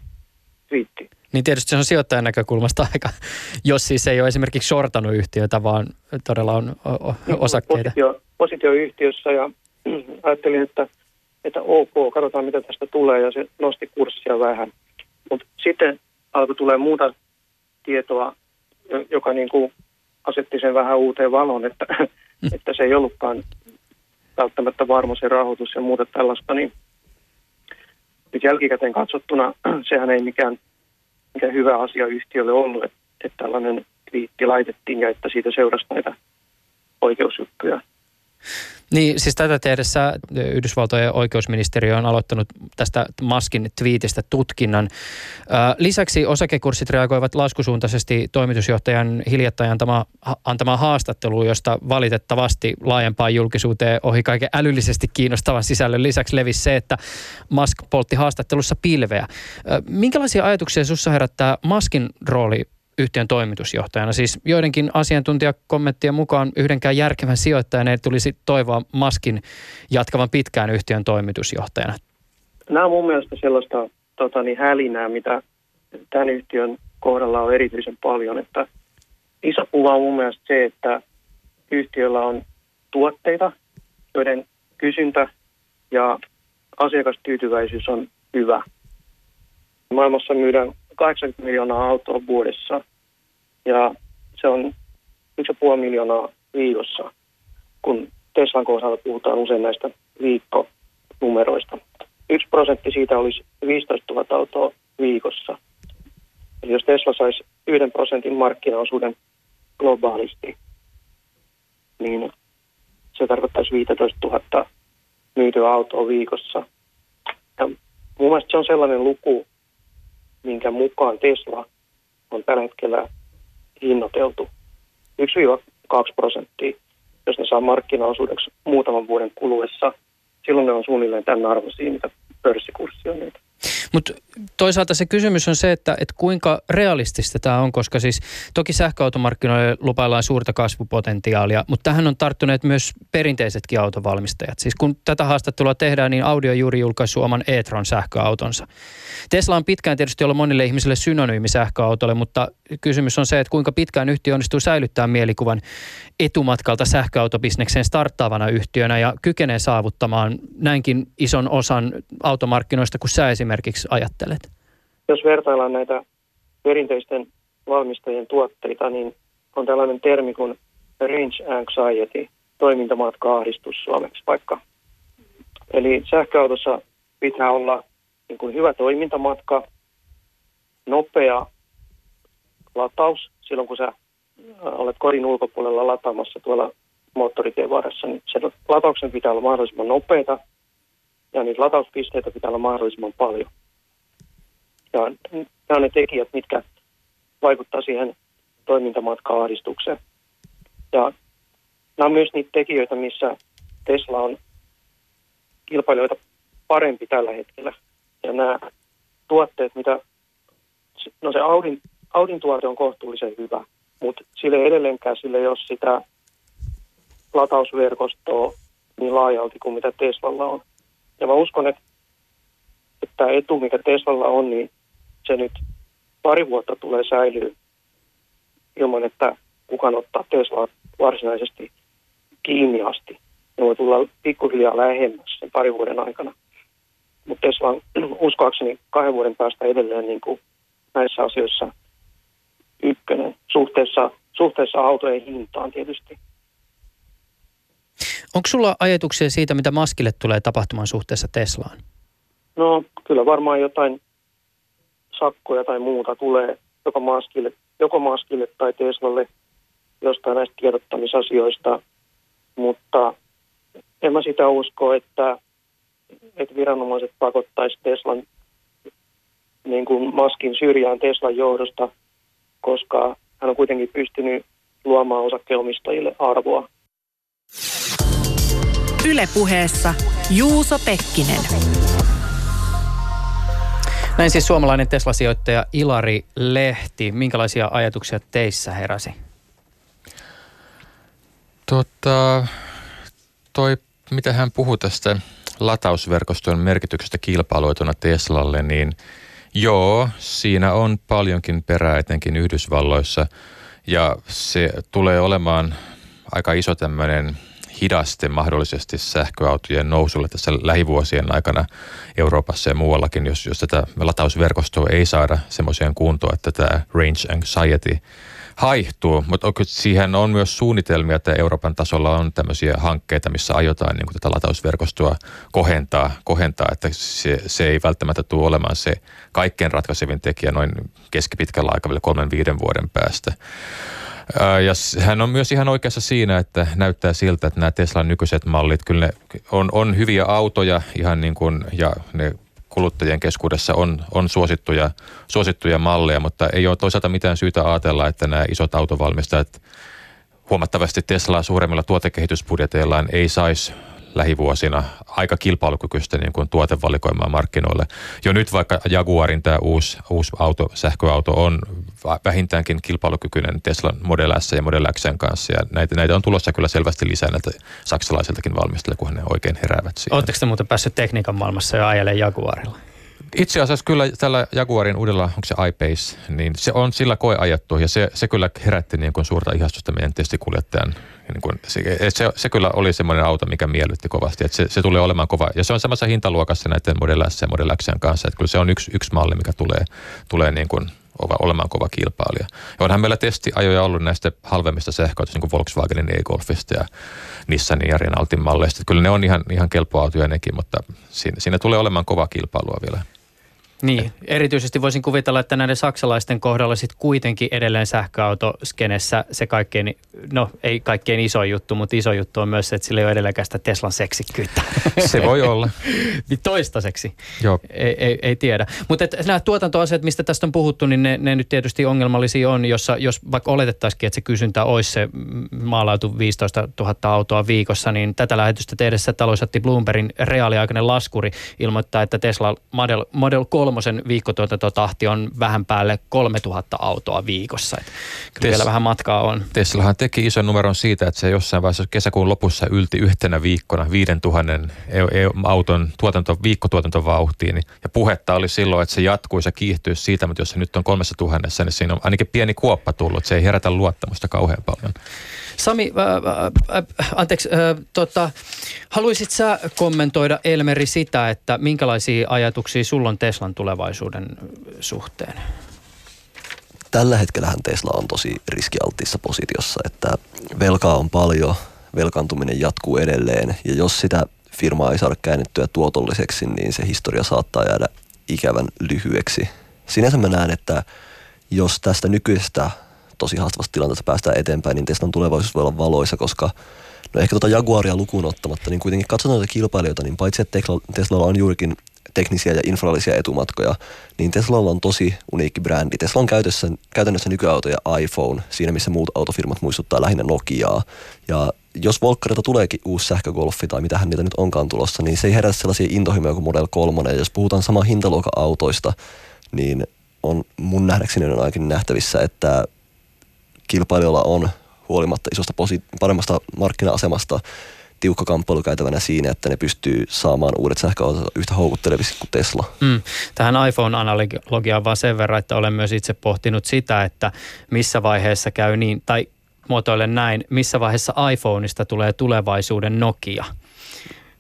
twiitti. Niin tietysti se on sijoittajan näkökulmasta [laughs] aika, jos siis ei ole esimerkiksi shortannut yhtiötä, vaan todella on Niin, osakkeita. Positio, positioyhtiössä ja [clears throat] ajattelin, että, että ok, katsotaan mitä tästä tulee ja se nosti kurssia vähän. Mutta sitten alkoi tulee muuta tietoa, jo- joka niin kuin asetti sen vähän uuteen valoon, että, [clears throat] että se ei ollutkaan välttämättä varma se rahoitus ja muuta tällaista, niin nyt jälkikäteen katsottuna [clears throat] sehän ei mikään, mikään hyvä asia yhtiölle ollut, että, että tällainen twiitti laitettiin ja että siitä seurasi näitä oikeusjuttuja. Niin, siis tätä tehdessä Yhdysvaltojen oikeusministeriö on aloittanut tästä Maskin twiitistä tutkinnan. Lisäksi osakekurssit reagoivat laskusuuntaisesti toimitusjohtajan hiljattain antama, antamaan haastatteluun, josta valitettavasti laajempaan julkisuuteen ohi kaiken älyllisesti kiinnostavan sisällön lisäksi levisi se, että Musk poltti haastattelussa pilveä. Minkälaisia ajatuksia sinussa herättää Maskin rooli yhtiön toimitusjohtajana. Siis joidenkin asiantuntijakommenttien mukaan yhdenkään järkevän sijoittajan ei tulisi toivoa Maskin jatkavan pitkään yhtiön toimitusjohtajana. Nämä on mun mielestä sellaista tota, niin hälinää, mitä tämän yhtiön kohdalla on erityisen paljon. Että iso kuva on mun mielestä se, että yhtiöllä on tuotteita, joiden kysyntä ja asiakastyytyväisyys on hyvä. Maailmassa myydään 80 miljoonaa autoa vuodessa ja se on 1,5 miljoonaa viikossa, kun Teslan kohdalla puhutaan usein näistä viikkonumeroista. Yksi prosentti siitä olisi 15 000 autoa viikossa. Eli jos Tesla saisi yhden prosentin markkinaosuuden globaalisti, niin se tarkoittaisi 15 000 myytyä autoa viikossa. Ja mun mielestä se on sellainen luku, minkä mukaan Tesla on tällä hetkellä hinnoiteltu 1-2 prosenttia, jos ne saa markkinaosuudeksi muutaman vuoden kuluessa. Silloin ne on suunnilleen tämän arvoisia, mitä pörssikurssi on nyt. Mutta toisaalta se kysymys on se, että, että kuinka realistista tämä on, koska siis toki sähköautomarkkinoille lupaillaan suurta kasvupotentiaalia, mutta tähän on tarttuneet myös perinteisetkin autovalmistajat. Siis kun tätä haastattelua tehdään, niin Audi on juuri julkaissut oman e-tron sähköautonsa. Tesla on pitkään tietysti ollut monille ihmisille synonyymi sähköautolle, mutta kysymys on se, että kuinka pitkään yhtiö onnistuu säilyttämään mielikuvan etumatkalta sähköautobisnekseen starttaavana yhtiönä ja kykenee saavuttamaan näinkin ison osan automarkkinoista kuin sä esimerkiksi ajattelet? Jos vertaillaan näitä perinteisten valmistajien tuotteita, niin on tällainen termi kuin range anxiety, toimintamatka-ahdistus suomeksi vaikka. Eli sähköautossa pitää olla niin kuin hyvä toimintamatka, nopea lataus silloin, kun sä olet kodin ulkopuolella lataamassa tuolla moottoritien varressa, niin sen latauksen pitää olla mahdollisimman nopeita ja niitä latauspisteitä pitää olla mahdollisimman paljon. Ja nämä on ne tekijät, mitkä vaikuttaa siihen toimintamatka-ahdistukseen. Ja nämä on myös niitä tekijöitä, missä Tesla on kilpailijoita parempi tällä hetkellä. Ja nämä tuotteet, mitä, no se Audin, Audin tuote on kohtuullisen hyvä, mutta sille ei edelleenkään sille ei ole sitä latausverkostoa niin laajalti kuin mitä Teslalla on. Ja mä uskon, että, että tämä etu, mikä Teslalla on, niin se nyt pari vuotta tulee säilyä ilman, että kukaan ottaa Teslaa varsinaisesti kiinni asti. Ne voi tulla pikkuhiljaa lähemmäs sen parin vuoden aikana. Mutta Tesla on uskoakseni kahden vuoden päästä edelleen niin kuin näissä asioissa ykkönen suhteessa, suhteessa autojen hintaan tietysti. Onko sulla ajatuksia siitä, mitä Maskille tulee tapahtumaan suhteessa Teslaan? No kyllä varmaan jotain sakkoja tai muuta tulee joko Maskille, joko Maskille tai Teslalle jostain näistä tiedottamisasioista, mutta en mä sitä usko, että, että viranomaiset pakottaisi Teslan niin kuin Maskin syrjään Teslan johdosta, koska hän on kuitenkin pystynyt luomaan osakkeenomistajille arvoa. Ylepuheessa Juuso Pekkinen. Näin siis suomalainen Tesla-sijoittaja Ilari Lehti. Minkälaisia ajatuksia teissä heräsi? Tota, toi, mitä hän puhui tästä latausverkoston merkityksestä kilpailuituna Teslalle, niin Joo, siinä on paljonkin perää etenkin Yhdysvalloissa ja se tulee olemaan aika iso tämmöinen hidaste mahdollisesti sähköautojen nousulle tässä lähivuosien aikana Euroopassa ja muuallakin, jos, jos tätä latausverkostoa ei saada semmoiseen kuntoon, että tämä range anxiety haihtuu, mutta siihen on myös suunnitelmia, että Euroopan tasolla on tämmöisiä hankkeita, missä aiotaan niin tätä latausverkostoa kohentaa, kohentaa että se, se ei välttämättä tule olemaan se kaikkein ratkaisevin tekijä noin keskipitkällä aikavälillä kolmen viiden vuoden päästä. Ja hän on myös ihan oikeassa siinä, että näyttää siltä, että nämä Teslan nykyiset mallit, kyllä ne on, on hyviä autoja ihan niin kuin, ja ne kuluttajien keskuudessa on, on suosittuja, suosittuja malleja, mutta ei ole toisaalta mitään syytä ajatella, että nämä isot autovalmistajat huomattavasti Teslaa suuremmilla tuotekehitysbudjeteillaan ei saisi lähivuosina aika kilpailukykyistä niin kuin tuotevalikoimaa markkinoille. Jo nyt vaikka Jaguarin tämä uusi, uusi auto, sähköauto on vähintäänkin kilpailukykyinen Tesla Model S ja Model X kanssa. Ja näitä, näitä on tulossa kyllä selvästi lisää näiltä saksalaisiltakin valmistajilta, kun ne oikein heräävät siihen. Oletteko te muuten päässyt tekniikan maailmassa jo ajelemaan Jaguarilla? Itse asiassa kyllä tällä Jaguarin uudella, onko se iPace, niin se on sillä koe ajettu ja se, se kyllä herätti niin kuin suurta ihastusta meidän testikuljettajan. Niin kuin, se, se, se, kyllä oli semmoinen auto, mikä miellytti kovasti, että se, se tulee olemaan kova. Ja se on samassa hintaluokassa näiden Model S ja Model X kanssa, että kyllä se on yksi, yksi malli, mikä tulee, tulee niin kuin olemaan kova kilpailija. Ja onhan meillä testiajoja ollut näistä halvemmista sähköautoista, niin kuin Volkswagenin e-Golfista ja Nissanin ja Renaultin malleista. Kyllä ne on ihan, ihan kelpoautoja nekin, mutta siinä, siinä tulee olemaan kova kilpailua vielä. Niin, erityisesti voisin kuvitella, että näiden saksalaisten kohdalla sitten kuitenkin edelleen sähköautoskenessä se kaikkein, no ei kaikkein iso juttu, mutta iso juttu on myös se, että sillä ei ole edelleenkään sitä Teslan seksikkyyttä. [laughs] Se voi olla. [laughs] niin toistaiseksi. Joo. Ei, ei, ei tiedä. Mutta nämä tuotantoasiat, mistä tästä on puhuttu, niin ne, ne nyt tietysti ongelmallisia on, jossa, jos vaikka oletettaisikin, että se kysyntä olisi se maalautu 15 000 autoa viikossa, niin tätä lähetystä tehdessä talousatti Bloombergin reaaliaikainen laskuri ilmoittaa, että Tesla Model, Model 3 kolmosen viikkotuotantotahti on vähän päälle 3000 autoa viikossa. Et kyllä Tes- vielä vähän matkaa on. Teslahan teki ison numeron siitä, että se jossain vaiheessa kesäkuun lopussa ylti yhtenä viikkona 5000 auton tuotanto, viikkotuotantovauhtiin. Ja puhetta oli silloin, että se jatkuisi ja kiihtyisi siitä, mutta jos se nyt on 3000, niin siinä on ainakin pieni kuoppa tullut. Se ei herätä luottamusta kauhean paljon. Sami, äh, äh, äh, anteeksi, äh, tota, haluaisit sä kommentoida Elmeri sitä, että minkälaisia ajatuksia sulla on Teslan tulevaisuuden suhteen? Tällä hetkellähän Tesla on tosi riskialttiissa positiossa, että velkaa on paljon, velkaantuminen jatkuu edelleen ja jos sitä firmaa ei saada käännettyä tuotolliseksi, niin se historia saattaa jäädä ikävän lyhyeksi. Sinänsä mä näen, että jos tästä nykyisestä tosi haastavasta tilanteesta päästään eteenpäin, niin Teslan tulevaisuus voi olla valoisa, koska no ehkä tuota Jaguaria lukuun ottamatta, niin kuitenkin katsotaan noita kilpailijoita, niin paitsi että Teslalla on juurikin teknisiä ja infrallisia etumatkoja, niin Teslalla on tosi uniikki brändi. Tesla on käytössä, käytännössä nykyauto ja iPhone, siinä missä muut autofirmat muistuttaa lähinnä Nokiaa. Ja jos Volkkarilta tuleekin uusi sähkögolfi tai mitä hän niitä nyt onkaan tulossa, niin se ei herätä sellaisia intohimoja kuin Model 3. Ja jos puhutaan sama hintaluokan autoista, niin on mun nähdäkseni on ainakin nähtävissä, että kilpailijoilla on huolimatta isosta posi- paremmasta markkina-asemasta tiukka kamppailu käytävänä siinä, että ne pystyy saamaan uudet sähköautot yhtä houkutteleviksi kuin Tesla. Mm. Tähän iPhone-analogiaan vaan sen verran, että olen myös itse pohtinut sitä, että missä vaiheessa käy niin, tai muotoilen näin, missä vaiheessa iPhoneista tulee tulevaisuuden Nokia –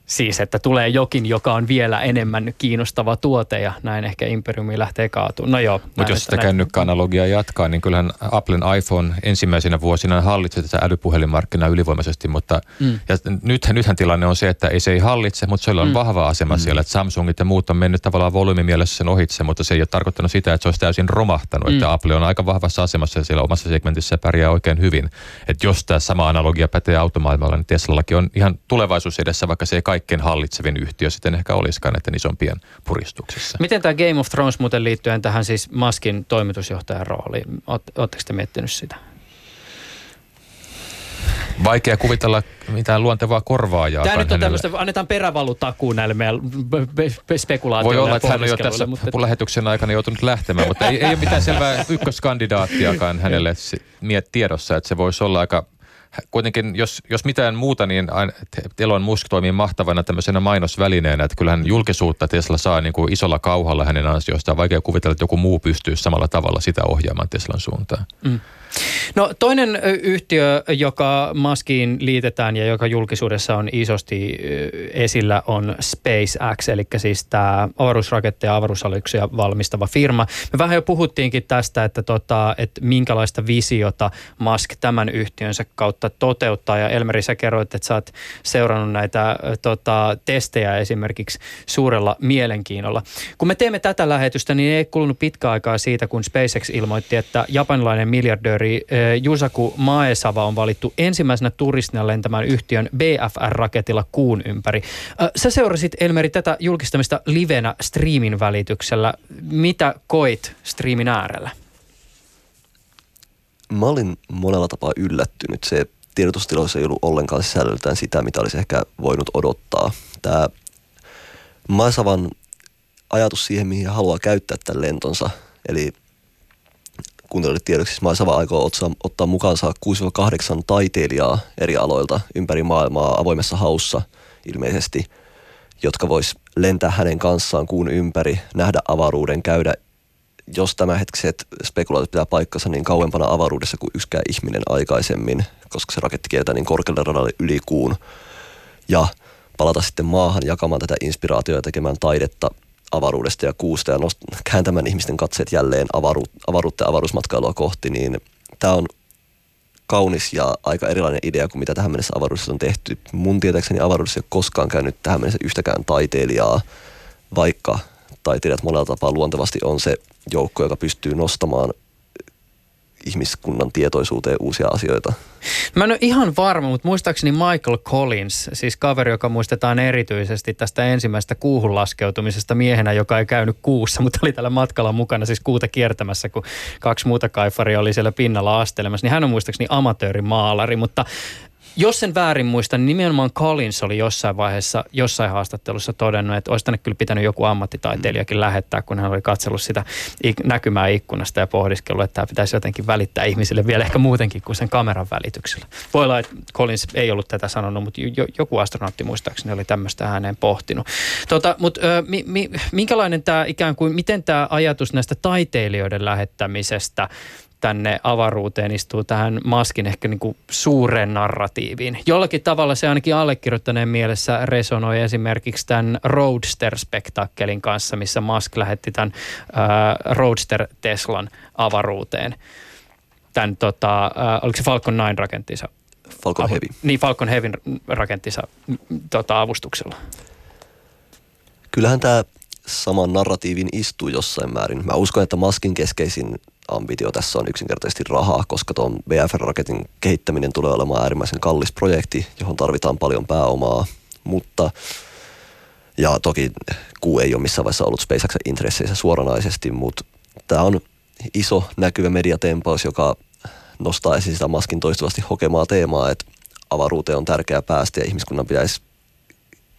Siis, että tulee jokin, joka on vielä enemmän kiinnostava tuote ja näin ehkä Imperiumi lähtee kaatumaan. No joo. Mutta jos sitä kännykkäanalogiaa jatkaa, niin kyllähän Applen iPhone ensimmäisenä vuosina hallitsi tätä älypuhelinmarkkinaa ylivoimaisesti, mutta mm. ja nythän, nythän tilanne on se, että ei se ei hallitse, mutta sillä on mm. vahva asema mm. siellä, että Samsungit ja muut on mennyt tavallaan volyymimielessä sen ohitse, mutta se ei ole tarkoittanut sitä, että se olisi täysin romahtanut, mm. että Apple on aika vahvassa asemassa ja siellä omassa segmentissä pärjää oikein hyvin. Että jos tämä sama analogia pätee automaailmalla, niin Teslallakin on ihan tulevaisuus edessä, vaikka se ei kaikkein hallitsevin yhtiö sitten ehkä olisikaan näiden isompien puristuksissa. Miten tämä Game of Thrones muuten liittyen tähän siis Maskin toimitusjohtajan rooliin? Oletteko te miettinyt sitä? Vaikea kuvitella mitään luontevaa korvaajaa. Tämä nyt on tämmöistä, annetaan perävalutakuun näille meidän spekulaatioille Voi olla, että hän on jo tässä mutta... lähetyksen aikana joutunut lähtemään, mutta ei, ei ole mitään selvää [laughs] ykköskandidaattiakaan hänelle tiedossa, että se voisi olla aika kuitenkin, jos, jos mitään muuta, niin Elon Musk toimii mahtavana tämmöisenä mainosvälineenä, että kyllähän julkisuutta Tesla saa niin kuin isolla kauhalla hänen ansiostaan. Vaikea kuvitella, että joku muu pystyy samalla tavalla sitä ohjaamaan Teslan suuntaan. Mm. No toinen yhtiö, joka Maskiin liitetään ja joka julkisuudessa on isosti esillä on SpaceX, eli siis tämä avaruusraketteja ja avaruusaluksia valmistava firma. Me vähän jo puhuttiinkin tästä, että, tota, että minkälaista visiota Musk tämän yhtiönsä kautta toteuttaa. Ja Elmeri, sä kerroit, että sä oot seurannut näitä tota, testejä esimerkiksi suurella mielenkiinnolla. Kun me teemme tätä lähetystä, niin ei kulunut pitkä aikaa siitä, kun SpaceX ilmoitti, että japanilainen miljardööri Jusaku Maesava on valittu ensimmäisenä turistina lentämään yhtiön BFR-raketilla kuun ympäri. Sä seurasit Elmeri tätä julkistamista livenä streamin välityksellä. Mitä koit streamin äärellä? Mä olin monella tapaa yllättynyt. Se tiedotustiloissa ei ollut ollenkaan sisällöltään sitä, mitä olisi ehkä voinut odottaa. Tämä Maesavan ajatus siihen, mihin haluaa käyttää tämän lentonsa, eli kuuntelijoille tiedoksi, Maisava aikoo ottaa, ottaa mukaansa 6-8 taiteilijaa eri aloilta ympäri maailmaa avoimessa haussa ilmeisesti, jotka vois lentää hänen kanssaan kuun ympäri, nähdä avaruuden, käydä, jos tämänhetkiset spekulaatit pitää paikkansa, niin kauempana avaruudessa kuin yksikään ihminen aikaisemmin, koska se raketti kiertää niin korkealle radalle yli kuun. Ja palata sitten maahan jakamaan tätä inspiraatiota ja tekemään taidetta avaruudesta ja kuusta ja nost- kääntämään ihmisten katseet jälleen avaru- avaruutta ja avaruusmatkailua kohti, niin tämä on kaunis ja aika erilainen idea kuin mitä tähän mennessä avaruudessa on tehty. Mun tietääkseni avaruudessa ei ole koskaan käynyt tähän mennessä yhtäkään taiteilijaa, vaikka taiteilijat monella tapaa luontevasti on se joukko, joka pystyy nostamaan ihmiskunnan tietoisuuteen uusia asioita. Mä en ole ihan varma, mutta muistaakseni Michael Collins, siis kaveri, joka muistetaan erityisesti tästä ensimmäisestä kuuhun laskeutumisesta miehenä, joka ei käynyt kuussa, mutta oli tällä matkalla mukana siis kuuta kiertämässä, kun kaksi muuta kaifaria oli siellä pinnalla astelemassa, niin hän on muistaakseni amatöörimaalari, mutta jos sen väärin muistan, niin nimenomaan Collins oli jossain vaiheessa, jossain haastattelussa todennut, että olisi tänne kyllä pitänyt joku ammattitaiteilijakin lähettää, kun hän oli katsellut sitä näkymää ikkunasta ja pohdiskellut, että tämä pitäisi jotenkin välittää ihmisille vielä ehkä muutenkin kuin sen kameran välityksellä. Voi olla, että Collins ei ollut tätä sanonut, mutta joku astronautti muistaakseni oli tämmöistä ääneen pohtinut. Tota, mutta mi, mi, minkälainen tämä ikään kuin, miten tämä ajatus näistä taiteilijoiden lähettämisestä tänne avaruuteen istuu tähän maskin ehkä niin kuin suureen narratiiviin. Jollakin tavalla se ainakin allekirjoittaneen mielessä resonoi esimerkiksi tämän Roadster-spektakkelin kanssa, missä Musk lähetti tämän äh, Roadster Teslan avaruuteen. Tämän, tota, äh, oliko se Falcon 9 rakenttinsa? Falcon Heavy. Niin, Falcon Heavy rakenttinsa tota, avustuksella. Kyllähän tämä saman narratiivin istuu jossain määrin. Mä uskon, että Maskin keskeisin ambitio tässä on yksinkertaisesti rahaa, koska tuon BFR-raketin kehittäminen tulee olemaan äärimmäisen kallis projekti, johon tarvitaan paljon pääomaa, mutta ja toki Q ei ole missään vaiheessa ollut SpaceXen intresseissä suoranaisesti, mutta tämä on iso näkyvä mediatempaus, joka nostaa esiin sitä Maskin toistuvasti hokemaa teemaa, että avaruuteen on tärkeää päästä ja ihmiskunnan pitäisi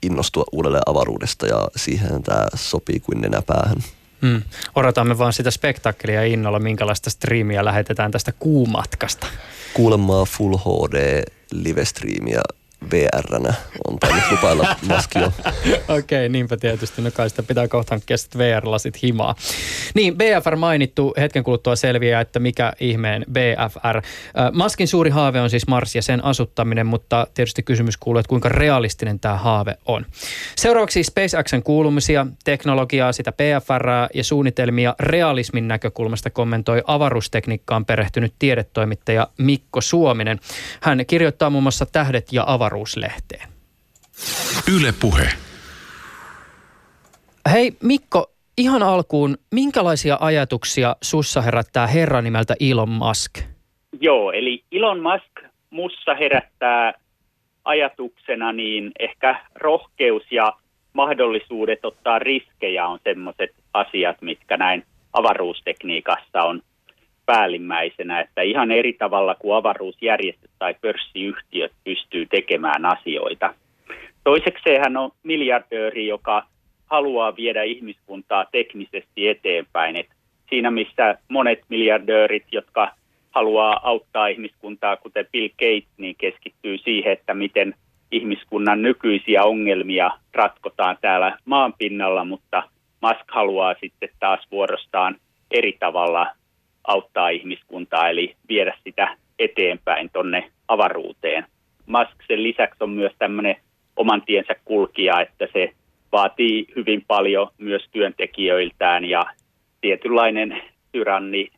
innostua uudelleen avaruudesta ja siihen tämä sopii kuin nenäpäähän. Mm. Odotamme vaan sitä spektakkelia innolla, minkälaista striimiä lähetetään tästä kuumatkasta. Kuulemaa Full HD live-striimiä VR-nä on tainnut lupailla maskio. [laughs] Okei, okay, niinpä tietysti. No kai sitä pitää kohtaan kestää VR-lasit himaa. Niin, BFR mainittu. Hetken kuluttua selviää, että mikä ihmeen BFR. Maskin suuri haave on siis Mars ja sen asuttaminen, mutta tietysti kysymys kuuluu, että kuinka realistinen tämä haave on. Seuraavaksi SpaceXen kuulumisia, teknologiaa, sitä BFR ja suunnitelmia realismin näkökulmasta kommentoi avaruustekniikkaan perehtynyt tiedetoimittaja Mikko Suominen. Hän kirjoittaa muun muassa Tähdet ja avaruus avaruuslehteen. Yle Puhe. Hei Mikko, ihan alkuun, minkälaisia ajatuksia sussa herättää herra nimeltä Elon Musk? Joo, eli Elon Musk mussa herättää ajatuksena niin ehkä rohkeus ja mahdollisuudet ottaa riskejä on sellaiset asiat, mitkä näin avaruustekniikassa on päällimmäisenä, että ihan eri tavalla kuin avaruusjärjestöt tai pörssiyhtiöt pystyy tekemään asioita. Toisekseen hän on miljardööri, joka haluaa viedä ihmiskuntaa teknisesti eteenpäin. Et siinä missä monet miljardöörit, jotka haluaa auttaa ihmiskuntaa, kuten Bill Gates, niin keskittyy siihen, että miten ihmiskunnan nykyisiä ongelmia ratkotaan täällä maanpinnalla, mutta Musk haluaa sitten taas vuorostaan eri tavalla auttaa ihmiskuntaa, eli viedä sitä eteenpäin tonne avaruuteen. Musk sen lisäksi on myös tämmöinen oman tiensä kulkija, että se vaatii hyvin paljon myös työntekijöiltään ja tietynlainen tyranni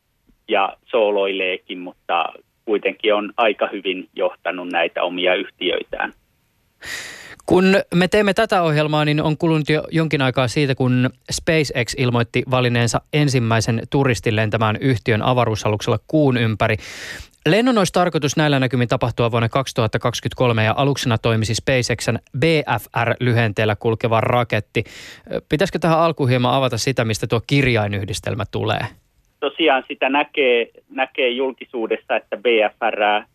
ja sooloileekin, mutta kuitenkin on aika hyvin johtanut näitä omia yhtiöitään. Kun me teemme tätä ohjelmaa, niin on kulunut jo jonkin aikaa siitä, kun SpaceX ilmoitti valineensa ensimmäisen turistin lentämään yhtiön avaruusaluksella kuun ympäri. Lennon olisi tarkoitus näillä näkymin tapahtua vuonna 2023 ja aluksena toimisi SpaceXn BFR-lyhenteellä kulkeva raketti. Pitäisikö tähän alkuun hieman avata sitä, mistä tuo kirjainyhdistelmä tulee? Tosiaan sitä näkee, näkee julkisuudessa, että BFR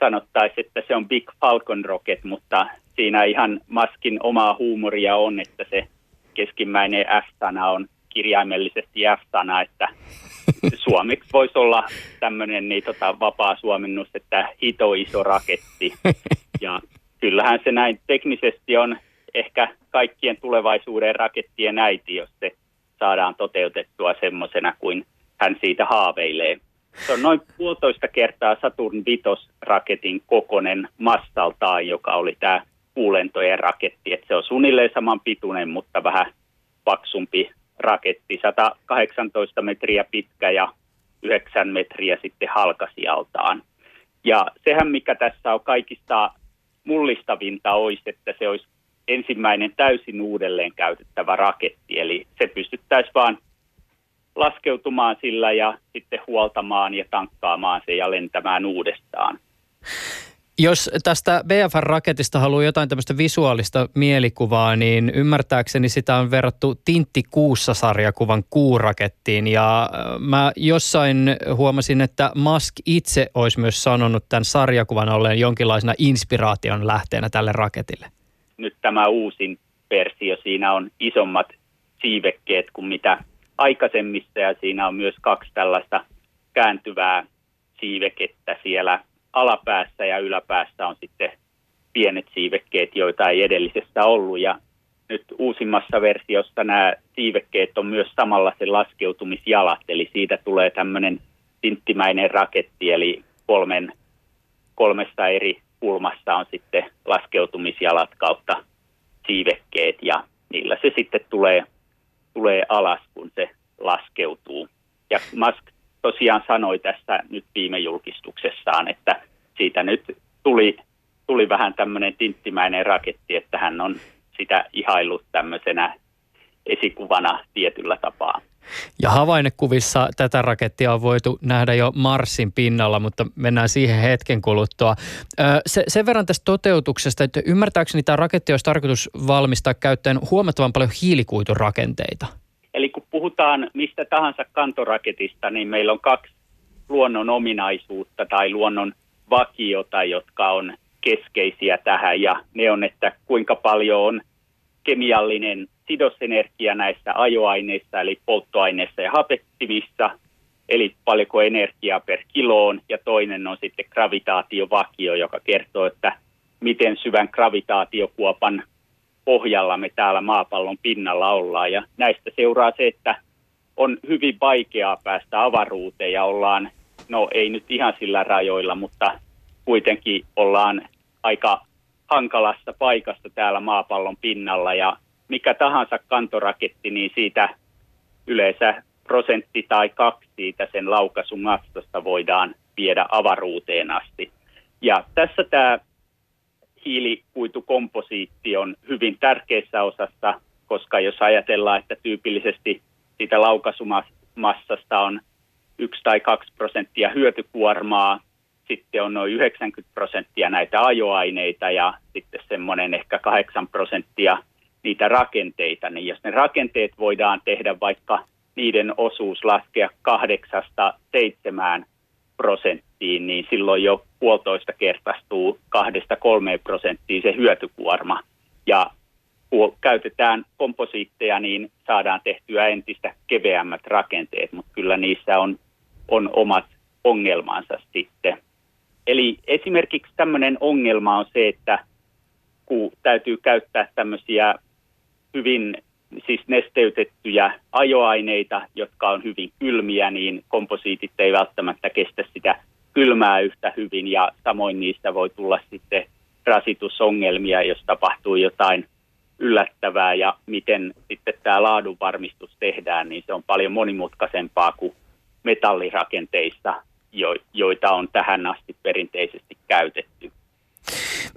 sanottaisiin, että se on Big Falcon Rocket, mutta siinä ihan Maskin omaa huumoria on, että se keskimmäinen F-sana on kirjaimellisesti F-sana, että [laughs] suomeksi voisi olla tämmöinen niin, tota, vapaa suomennus, että hito iso raketti. Ja kyllähän se näin teknisesti on ehkä kaikkien tulevaisuuden rakettien äiti, jos se saadaan toteutettua semmoisena kuin hän siitä haaveilee. Se on noin puolitoista kertaa Saturn Vitos-raketin kokonen massaltaan, joka oli tämä kuulentojen raketti. Et se on suunnilleen saman pituinen, mutta vähän paksumpi raketti, 118 metriä pitkä ja 9 metriä sitten halkasijaltaan. Ja sehän, mikä tässä on kaikista mullistavinta, olisi, että se olisi ensimmäinen täysin uudelleen käytettävä raketti. Eli se pystyttäisiin vaan laskeutumaan sillä ja sitten huoltamaan ja tankkaamaan se ja lentämään uudestaan. Jos tästä BFR-raketista haluaa jotain tämmöistä visuaalista mielikuvaa, niin ymmärtääkseni sitä on verrattu Tintti kuussa sarjakuvan kuurakettiin. Ja äh, mä jossain huomasin, että Musk itse olisi myös sanonut tämän sarjakuvan olleen jonkinlaisena inspiraation lähteenä tälle raketille. Nyt tämä uusin versio, siinä on isommat siivekkeet kuin mitä aikaisemmissa ja siinä on myös kaksi tällaista kääntyvää siivekettä siellä alapäässä ja yläpäässä on sitten pienet siivekkeet, joita ei edellisessä ollut. Ja nyt uusimmassa versiossa nämä siivekkeet on myös samalla se laskeutumisjalat, eli siitä tulee tämmöinen tinttimäinen raketti, eli kolmen, kolmesta eri kulmasta on sitten laskeutumisjalat kautta siivekkeet ja niillä se sitten tulee, tulee alas, kun se laskeutuu. Ja Musk tosiaan sanoi tässä nyt viime julkistuksessaan, että siitä nyt tuli, tuli vähän tämmöinen tinttimäinen raketti, että hän on sitä ihaillut tämmöisenä esikuvana tietyllä tapaa. Ja havainnekuvissa tätä rakettia on voitu nähdä jo Marsin pinnalla, mutta mennään siihen hetken kuluttua. Se, sen verran tästä toteutuksesta, että ymmärtääkseni tämä raketti olisi tarkoitus valmistaa käyttäen huomattavan paljon hiilikuiturakenteita. Puhutaan mistä tahansa kantoraketista, niin meillä on kaksi luonnon ominaisuutta tai luonnon vakiota, jotka on keskeisiä tähän. Ja ne on, että kuinka paljon on kemiallinen sidosenergia näissä ajoaineissa, eli polttoaineissa ja hapettimissa, eli paljonko energiaa per kiloon, ja toinen on sitten gravitaatiovakio, joka kertoo, että miten syvän gravitaatiokuopan pohjalla me täällä maapallon pinnalla ollaan. Ja näistä seuraa se, että on hyvin vaikeaa päästä avaruuteen ja ollaan, no ei nyt ihan sillä rajoilla, mutta kuitenkin ollaan aika hankalassa paikassa täällä maapallon pinnalla ja mikä tahansa kantoraketti, niin siitä yleensä prosentti tai kaksi siitä sen laukaisumastosta voidaan viedä avaruuteen asti. Ja tässä tämä hiilikuitukomposiitti on hyvin tärkeässä osassa, koska jos ajatellaan, että tyypillisesti siitä laukaisumassasta on yksi tai kaksi prosenttia hyötykuormaa, sitten on noin 90 prosenttia näitä ajoaineita ja sitten semmoinen ehkä 8 prosenttia niitä rakenteita, niin jos ne rakenteet voidaan tehdä vaikka niiden osuus laskea kahdeksasta seitsemään prosenttiin, niin silloin jo puolitoista kertaistuu kahdesta kolmeen prosenttiin se hyötykuorma. Ja kun käytetään komposiitteja, niin saadaan tehtyä entistä keveämmät rakenteet, mutta kyllä niissä on, on omat ongelmansa sitten. Eli esimerkiksi tämmöinen ongelma on se, että kun täytyy käyttää tämmöisiä hyvin siis nesteytettyjä ajoaineita, jotka on hyvin kylmiä, niin komposiitit ei välttämättä kestä sitä kylmää yhtä hyvin ja samoin niistä voi tulla sitten rasitusongelmia, jos tapahtuu jotain yllättävää ja miten sitten tämä laadunvarmistus tehdään, niin se on paljon monimutkaisempaa kuin metallirakenteista, joita on tähän asti perinteisesti käytetty.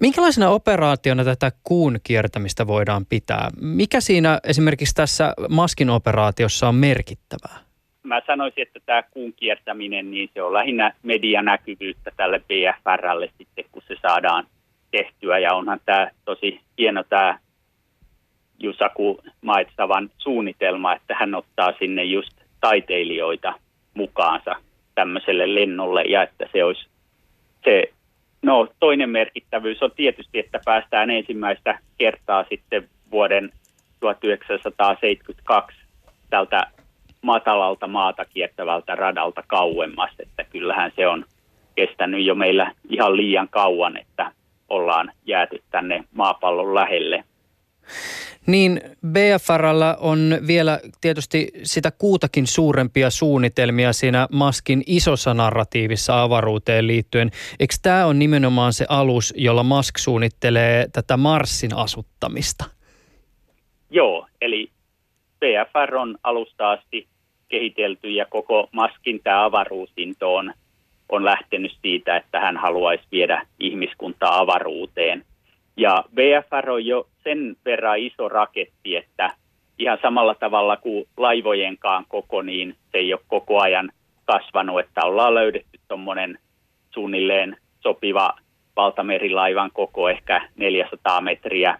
Minkälaisena operaationa tätä kuun kiertämistä voidaan pitää? Mikä siinä esimerkiksi tässä maskin operaatiossa on merkittävää? Mä sanoisin, että tämä kuun kiertäminen, niin se on lähinnä medianäkyvyyttä tälle BFRlle sitten, kun se saadaan tehtyä. Ja onhan tämä tosi hieno tämä Jusaku Maitsavan suunnitelma, että hän ottaa sinne just taiteilijoita mukaansa tämmöiselle lennolle ja että se olisi se No toinen merkittävyys on tietysti, että päästään ensimmäistä kertaa sitten vuoden 1972 tältä matalalta maata kiertävältä radalta kauemmas, että kyllähän se on kestänyt jo meillä ihan liian kauan, että ollaan jääty tänne maapallon lähelle. Niin BFRllä on vielä tietysti sitä kuutakin suurempia suunnitelmia siinä Maskin isossa narratiivissa avaruuteen liittyen. Eikö tämä on nimenomaan se alus, jolla Mask suunnittelee tätä Marsin asuttamista? Joo, eli BFR on alusta asti kehitelty ja koko Maskin tämä avaruusinto on, on lähtenyt siitä, että hän haluaisi viedä ihmiskuntaa avaruuteen. Ja BFR on jo sen verran iso raketti, että ihan samalla tavalla kuin laivojenkaan koko, niin se ei ole koko ajan kasvanut, että ollaan löydetty tuommoinen suunnilleen sopiva valtamerilaivan koko, ehkä 400 metriä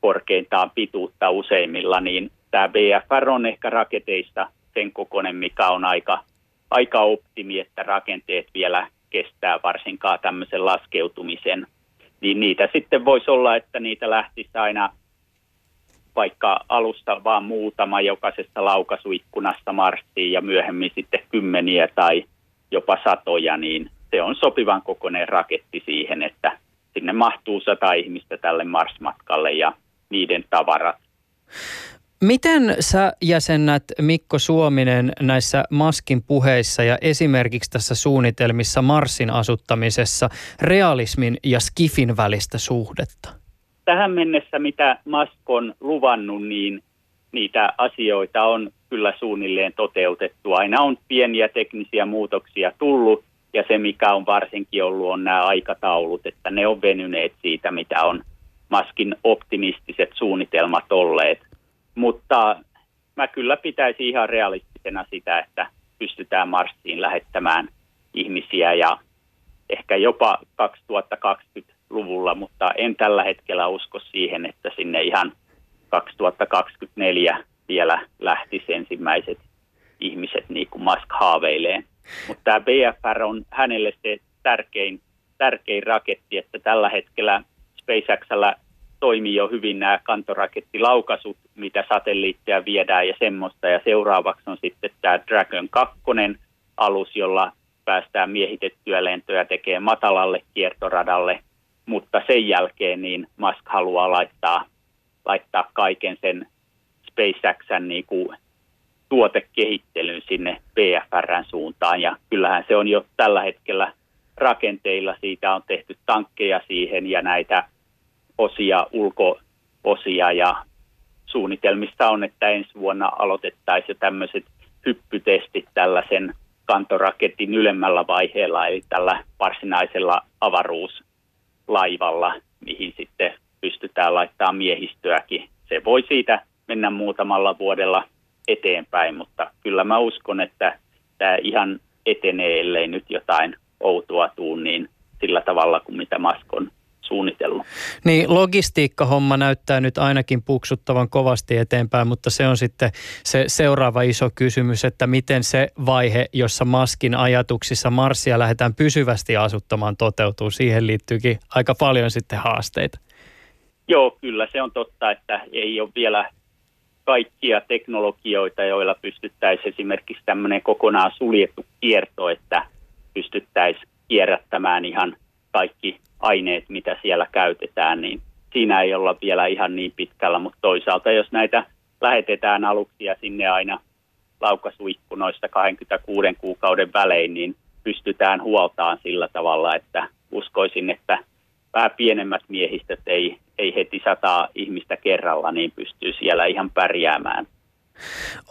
korkeintaan pituutta useimmilla, niin tämä BFR on ehkä raketeista sen kokoinen, mikä on aika, aika optimi, että rakenteet vielä kestää varsinkaan tämmöisen laskeutumisen niin niitä sitten voisi olla, että niitä lähtisi aina vaikka alusta vaan muutama jokaisesta laukaisuikkunasta Marsiin ja myöhemmin sitten kymmeniä tai jopa satoja, niin se on sopivan kokoinen raketti siihen, että sinne mahtuu sata ihmistä tälle Mars-matkalle ja niiden tavarat. Miten sä jäsennät Mikko Suominen näissä Maskin puheissa ja esimerkiksi tässä suunnitelmissa Marsin asuttamisessa realismin ja skifin välistä suhdetta? Tähän mennessä, mitä Mask on luvannut, niin niitä asioita on kyllä suunnilleen toteutettu. Aina on pieniä teknisiä muutoksia tullut ja se, mikä on varsinkin ollut, on nämä aikataulut, että ne on venyneet siitä, mitä on Maskin optimistiset suunnitelmat olleet mutta mä kyllä pitäisin ihan realistisena sitä, että pystytään Marsiin lähettämään ihmisiä ja ehkä jopa 2020-luvulla, mutta en tällä hetkellä usko siihen, että sinne ihan 2024 vielä lähtisi ensimmäiset ihmiset niin kuin Musk haaveilee. Mutta tämä BFR on hänelle se tärkein, tärkein raketti, että tällä hetkellä SpaceXllä toimii jo hyvin nämä kantorakettilaukaisut, mitä satelliitteja viedään ja semmoista. Ja seuraavaksi on sitten tämä Dragon 2 alus, jolla päästään miehitettyä lentoja tekemään matalalle kiertoradalle, mutta sen jälkeen niin Musk haluaa laittaa, laittaa kaiken sen SpaceXn niin kuin tuotekehittelyn sinne BFRn suuntaan. Ja kyllähän se on jo tällä hetkellä rakenteilla, siitä on tehty tankkeja siihen ja näitä osia, ulkoosia ja suunnitelmista on, että ensi vuonna aloitettaisiin jo tämmöiset hyppytestit tällaisen kantoraketin ylemmällä vaiheella, eli tällä varsinaisella avaruuslaivalla, mihin sitten pystytään laittamaan miehistöäkin. Se voi siitä mennä muutamalla vuodella eteenpäin, mutta kyllä mä uskon, että tämä ihan etenee, ellei nyt jotain outoa tuu, niin sillä tavalla kuin mitä Maskon suunnitellut. Niin, logistiikkahomma näyttää nyt ainakin puksuttavan kovasti eteenpäin, mutta se on sitten se seuraava iso kysymys, että miten se vaihe, jossa Maskin ajatuksissa Marsia lähdetään pysyvästi asuttamaan toteutuu. Siihen liittyykin aika paljon sitten haasteita. Joo, kyllä se on totta, että ei ole vielä kaikkia teknologioita, joilla pystyttäisiin esimerkiksi tämmöinen kokonaan suljettu kierto, että pystyttäisiin kierrättämään ihan kaikki aineet, mitä siellä käytetään, niin siinä ei olla vielä ihan niin pitkällä, mutta toisaalta jos näitä lähetetään aluksia sinne aina laukasuikkunoista 26 kuukauden välein, niin pystytään huoltaan sillä tavalla, että uskoisin, että vähän pienemmät miehistöt ei, ei heti sataa ihmistä kerralla, niin pystyy siellä ihan pärjäämään.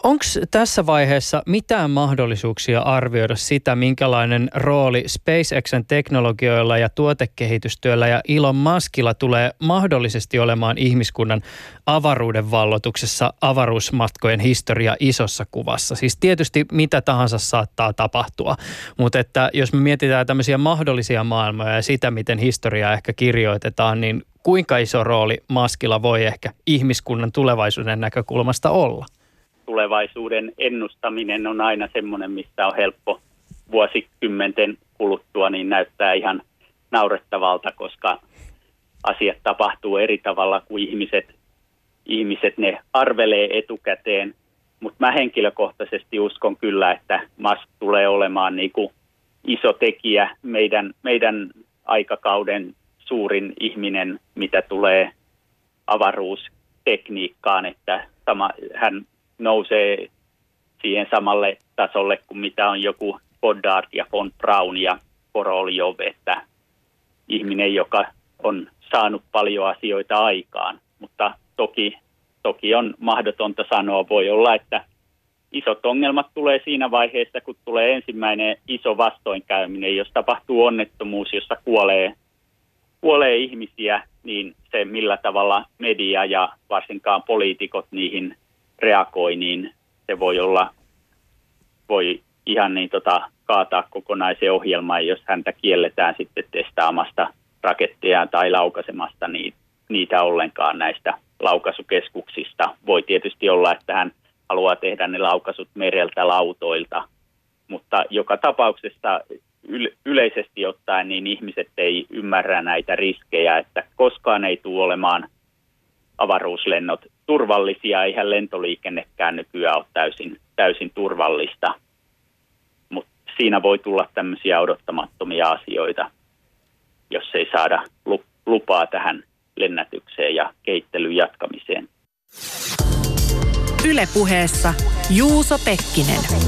Onko tässä vaiheessa mitään mahdollisuuksia arvioida sitä, minkälainen rooli SpaceXn teknologioilla ja tuotekehitystyöllä ja Elon Muskilla tulee mahdollisesti olemaan ihmiskunnan avaruuden vallotuksessa avaruusmatkojen historia isossa kuvassa? Siis tietysti mitä tahansa saattaa tapahtua, mutta että jos me mietitään tämmöisiä mahdollisia maailmoja ja sitä, miten historiaa ehkä kirjoitetaan, niin kuinka iso rooli Maskilla voi ehkä ihmiskunnan tulevaisuuden näkökulmasta olla? Tulevaisuuden ennustaminen on aina semmoinen, mistä on helppo vuosikymmenten kuluttua, niin näyttää ihan naurettavalta, koska asiat tapahtuu eri tavalla kuin ihmiset, ihmiset ne arvelee etukäteen. Mutta mä henkilökohtaisesti uskon kyllä, että Musk tulee olemaan niin kuin iso tekijä meidän, meidän aikakauden suurin ihminen, mitä tulee avaruustekniikkaan, että sama, hän nousee siihen samalle tasolle kuin mitä on joku Goddard ja von Braun ja Koroljov, että ihminen, joka on saanut paljon asioita aikaan, mutta toki, toki on mahdotonta sanoa. Voi olla, että isot ongelmat tulee siinä vaiheessa, kun tulee ensimmäinen iso vastoinkäyminen, jos tapahtuu onnettomuus, jossa kuolee, kuolee ihmisiä, niin se millä tavalla media ja varsinkaan poliitikot niihin reagoi, niin se voi olla, voi ihan niin tota, kaataa kokonaisen ohjelman, jos häntä kielletään sitten testaamasta raketteja tai laukaisemasta niin, niitä ollenkaan näistä laukaisukeskuksista. Voi tietysti olla, että hän haluaa tehdä ne laukaisut mereltä lautoilta, mutta joka tapauksessa yleisesti ottaen niin ihmiset ei ymmärrä näitä riskejä, että koskaan ei tule olemaan avaruuslennot turvallisia, eihän lentoliikennekään nykyään ole täysin, täysin turvallista. Mutta siinä voi tulla tämmöisiä odottamattomia asioita, jos ei saada lupaa tähän lennätykseen ja kehittelyn jatkamiseen. Ylepuheessa Juuso Pekkinen.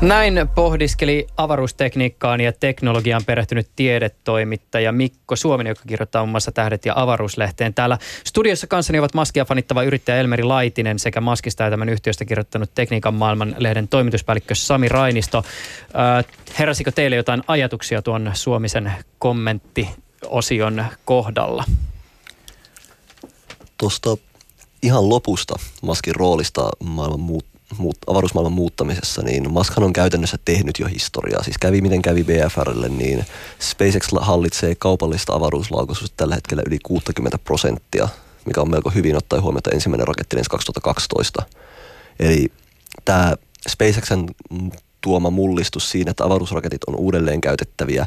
Näin pohdiskeli avaruustekniikkaan ja teknologiaan perehtynyt tiedetoimittaja Mikko Suominen, joka kirjoittaa muun muassa Tähdet ja avaruuslehteen. Täällä studiossa kanssani ovat Maskia fanittava yrittäjä Elmeri Laitinen sekä Maskista ja tämän yhtiöstä kirjoittanut Tekniikan maailman lehden toimituspäällikkö Sami Rainisto. Äh, heräsikö teille jotain ajatuksia tuon Suomisen kommenttiosion kohdalla? Tuosta ihan lopusta Maskin roolista maailman muut muut, avaruusmaailman muuttamisessa, niin Muskhan on käytännössä tehnyt jo historiaa. Siis kävi miten kävi BFRlle, niin SpaceX hallitsee kaupallista avaruuslaukaisuutta tällä hetkellä yli 60 prosenttia, mikä on melko hyvin ottaen huomioon, että ensimmäinen raketti 2012. Eli tämä SpaceXn tuoma mullistus siinä, että avaruusraketit on uudelleen käytettäviä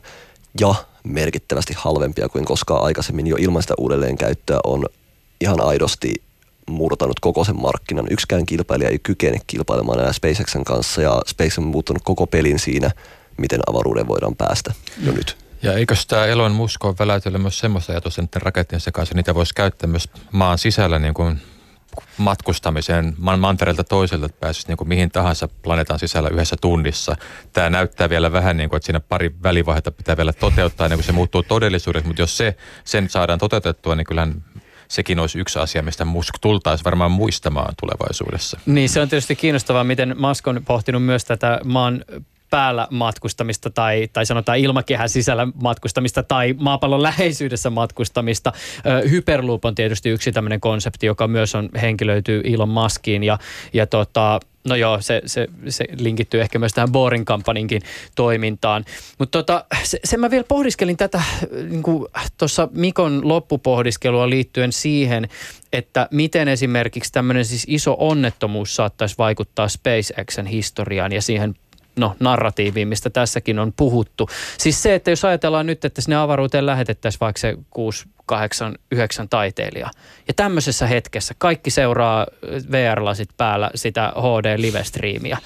ja merkittävästi halvempia kuin koskaan aikaisemmin jo ilman sitä uudelleenkäyttöä on ihan aidosti murtanut koko sen markkinan. Yksikään kilpailija ei kykene kilpailemaan enää SpaceXen kanssa ja SpaceX on muuttanut koko pelin siinä, miten avaruuden voidaan päästä jo nyt. Ja eikö tämä Elon Musk ole väläytellyt myös semmoista ajatusta että rakettien kanssa, niitä voisi käyttää myös maan sisällä niin kuin matkustamiseen mantereelta toiselle, että pääsisi niin kuin mihin tahansa planeetan sisällä yhdessä tunnissa. Tämä näyttää vielä vähän niin kuin, että siinä pari välivaihetta pitää vielä toteuttaa ennen kuin se muuttuu todellisuudeksi, mutta jos se, sen saadaan toteutettua, niin kyllähän sekin olisi yksi asia, mistä Musk tultaisi varmaan muistamaan tulevaisuudessa. Niin, se on tietysti kiinnostavaa, miten Musk on pohtinut myös tätä maan päällä matkustamista tai, tai sanotaan ilmakehän sisällä matkustamista tai maapallon läheisyydessä matkustamista. Hyperloop on tietysti yksi tämmöinen konsepti, joka myös on henkilöityy Elon Muskiin ja, ja tota, No joo, se, se, se linkittyy ehkä myös tähän Boring Companyinkin toimintaan. Mutta tota, se, sen mä vielä pohdiskelin tätä niin tuossa Mikon loppupohdiskelua liittyen siihen, että miten esimerkiksi tämmöinen siis iso onnettomuus saattaisi vaikuttaa SpaceXen historiaan ja siihen no, narratiiviin, mistä tässäkin on puhuttu. Siis se, että jos ajatellaan nyt, että sinne avaruuteen lähetettäisiin vaikka se kuusi kahdeksan, yhdeksän taiteilijaa. Ja tämmöisessä hetkessä kaikki seuraa VR-lasit päällä sitä HD-live-striimiä.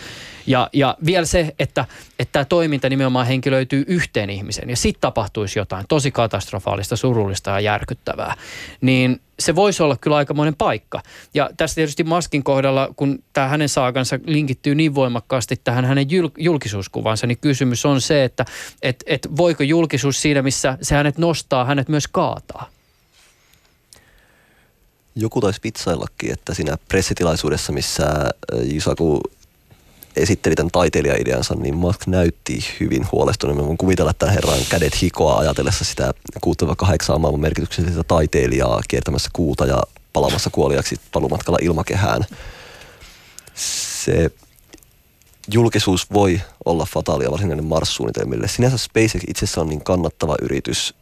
Ja, ja vielä se, että, että tämä toiminta nimenomaan henkilöityy yhteen ihmiseen ja sitten tapahtuisi jotain tosi katastrofaalista, surullista ja järkyttävää, niin se voisi olla kyllä aikamoinen paikka. Ja tässä tietysti Maskin kohdalla, kun tämä hänen saakansa linkittyy niin voimakkaasti tähän hänen julkisuuskuvansa, niin kysymys on se, että et, et voiko julkisuus siinä, missä se hänet nostaa, hänet myös kaataa? Joku taisi vitsaillakin, että siinä pressitilaisuudessa, missä Jusaku esitteli tämän taiteilijaideansa, niin Musk näytti hyvin huolestunut. Mä voin kuvitella tämän herran kädet hikoa ajatellessa sitä 6-8 maailman merkityksellistä taiteilijaa kiertämässä kuuta ja palamassa kuoliaksi palumatkalla ilmakehään. Se julkisuus voi olla fataalia varsinainen Mars-suunnitelmille. Sinänsä SpaceX itsessä on niin kannattava yritys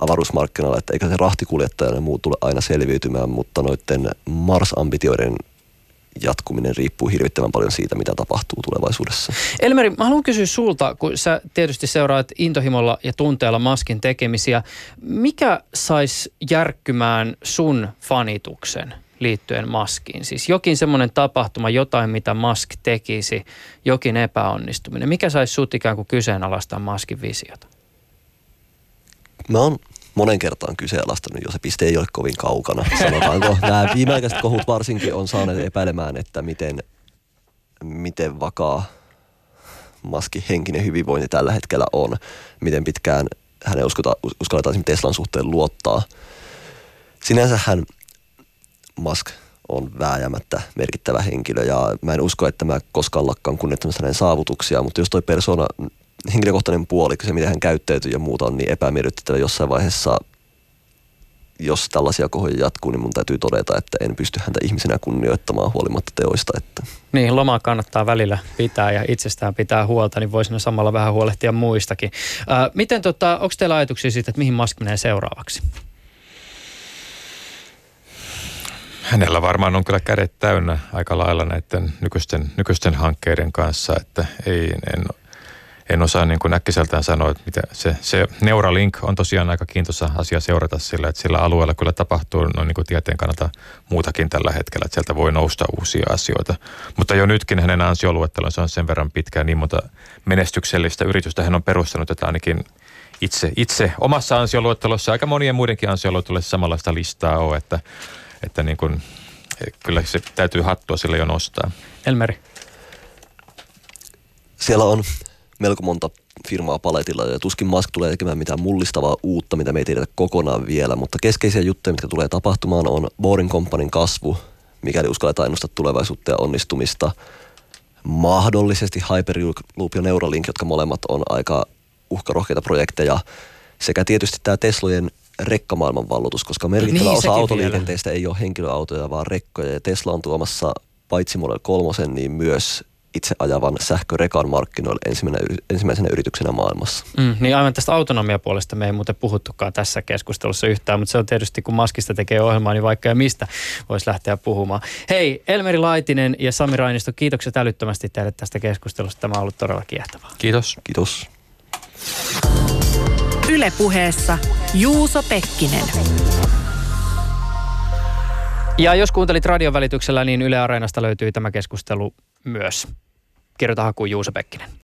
avaruusmarkkinoilla, että eikä se rahtikuljettaja ja muu tule aina selviytymään, mutta noiden Mars-ambitioiden jatkuminen riippuu hirvittävän paljon siitä, mitä tapahtuu tulevaisuudessa. Elmeri, mä haluan kysyä sulta, kun sä tietysti seuraat intohimolla ja tunteella Maskin tekemisiä. Mikä saisi järkkymään sun fanituksen liittyen Maskiin? Siis jokin semmoinen tapahtuma, jotain mitä Mask tekisi, jokin epäonnistuminen. Mikä saisi sut ikään kuin kyseenalaistaa Maskin visiota? Mä oon monen kertaan kyseenalaistanut jo, se piste ei ole kovin kaukana. Sanotaanko, [laughs] nämä viimeaikaiset kohut varsinkin on saaneet epäilemään, että miten, miten vakaa Maskin henkinen hyvinvointi tällä hetkellä on, miten pitkään hänen uskota, uskalletaan Teslan suhteen luottaa. Sinänsä hän Musk on vääjäämättä merkittävä henkilö ja mä en usko, että mä koskaan lakkaan kunnioittamassa hänen saavutuksia, mutta jos toi persona henkilökohtainen puoli, se miten hän käyttäytyy ja muuta on niin epämiellyttävä jossain vaiheessa, jos tällaisia kohoja jatkuu, niin mun täytyy todeta, että en pysty häntä ihmisenä kunnioittamaan huolimatta teoista. Että. Niin, lomaa kannattaa välillä pitää ja itsestään pitää huolta, niin voisi samalla vähän huolehtia muistakin. Ää, miten tota, onko teillä ajatuksia siitä, että mihin Musk menee seuraavaksi? Hänellä varmaan on kyllä kädet täynnä aika lailla näiden nykyisten, nykyisten hankkeiden kanssa, että ei, en, en osaa niin kuin äkkiseltään sanoa, että mitä se, se Neuralink on tosiaan aika kiintoisa asia seurata sillä, että sillä alueella kyllä tapahtuu noin niin kuin tieteen kannalta muutakin tällä hetkellä, että sieltä voi nousta uusia asioita. Mutta jo nytkin hänen ansioluettelonsa on sen verran pitkään niin monta menestyksellistä yritystä hän on perustanut, että ainakin itse, itse omassa ansioluettelossa aika monien muidenkin ansioluettelossa samanlaista listaa on, että, että niin kuin, kyllä se täytyy hattua sille jo nostaa. Elmeri. Siellä on melko monta firmaa paletilla ja tuskin Musk tulee tekemään mitään mullistavaa uutta, mitä me ei tiedetä kokonaan vielä, mutta keskeisiä juttuja, mitkä tulee tapahtumaan, on Boring Companyn kasvu, mikäli uskalletaan ennustaa tulevaisuutta ja onnistumista. Mahdollisesti Hyperloop ja Neuralink, jotka molemmat on aika uhkarohkeita projekteja, sekä tietysti tämä Teslojen rekkamaailman vallotus, koska merkittävä niin, osa autoliikenteestä vielä. ei ole henkilöautoja, vaan rekkoja. Ja Tesla on tuomassa paitsi Model 3, niin myös itse ajavan sähkörekan markkinoille ensimmäisenä, ensimmäisenä yrityksenä maailmassa. Mm, niin aivan tästä autonomiapuolesta me ei muuten puhuttukaan tässä keskustelussa yhtään, mutta se on tietysti kun Maskista tekee ohjelmaa, niin vaikka ja mistä voisi lähteä puhumaan. Hei, Elmeri Laitinen ja Sami Rainisto, kiitokset älyttömästi teille tästä keskustelusta. Tämä on ollut todella kiehtovaa. Kiitos. Kiitos. Ylepuheessa Juuso Pekkinen. Ja jos kuuntelit radion välityksellä, niin Yle Areenasta löytyy tämä keskustelu myös. Kirjoita hakuun Juuso Pekkinen.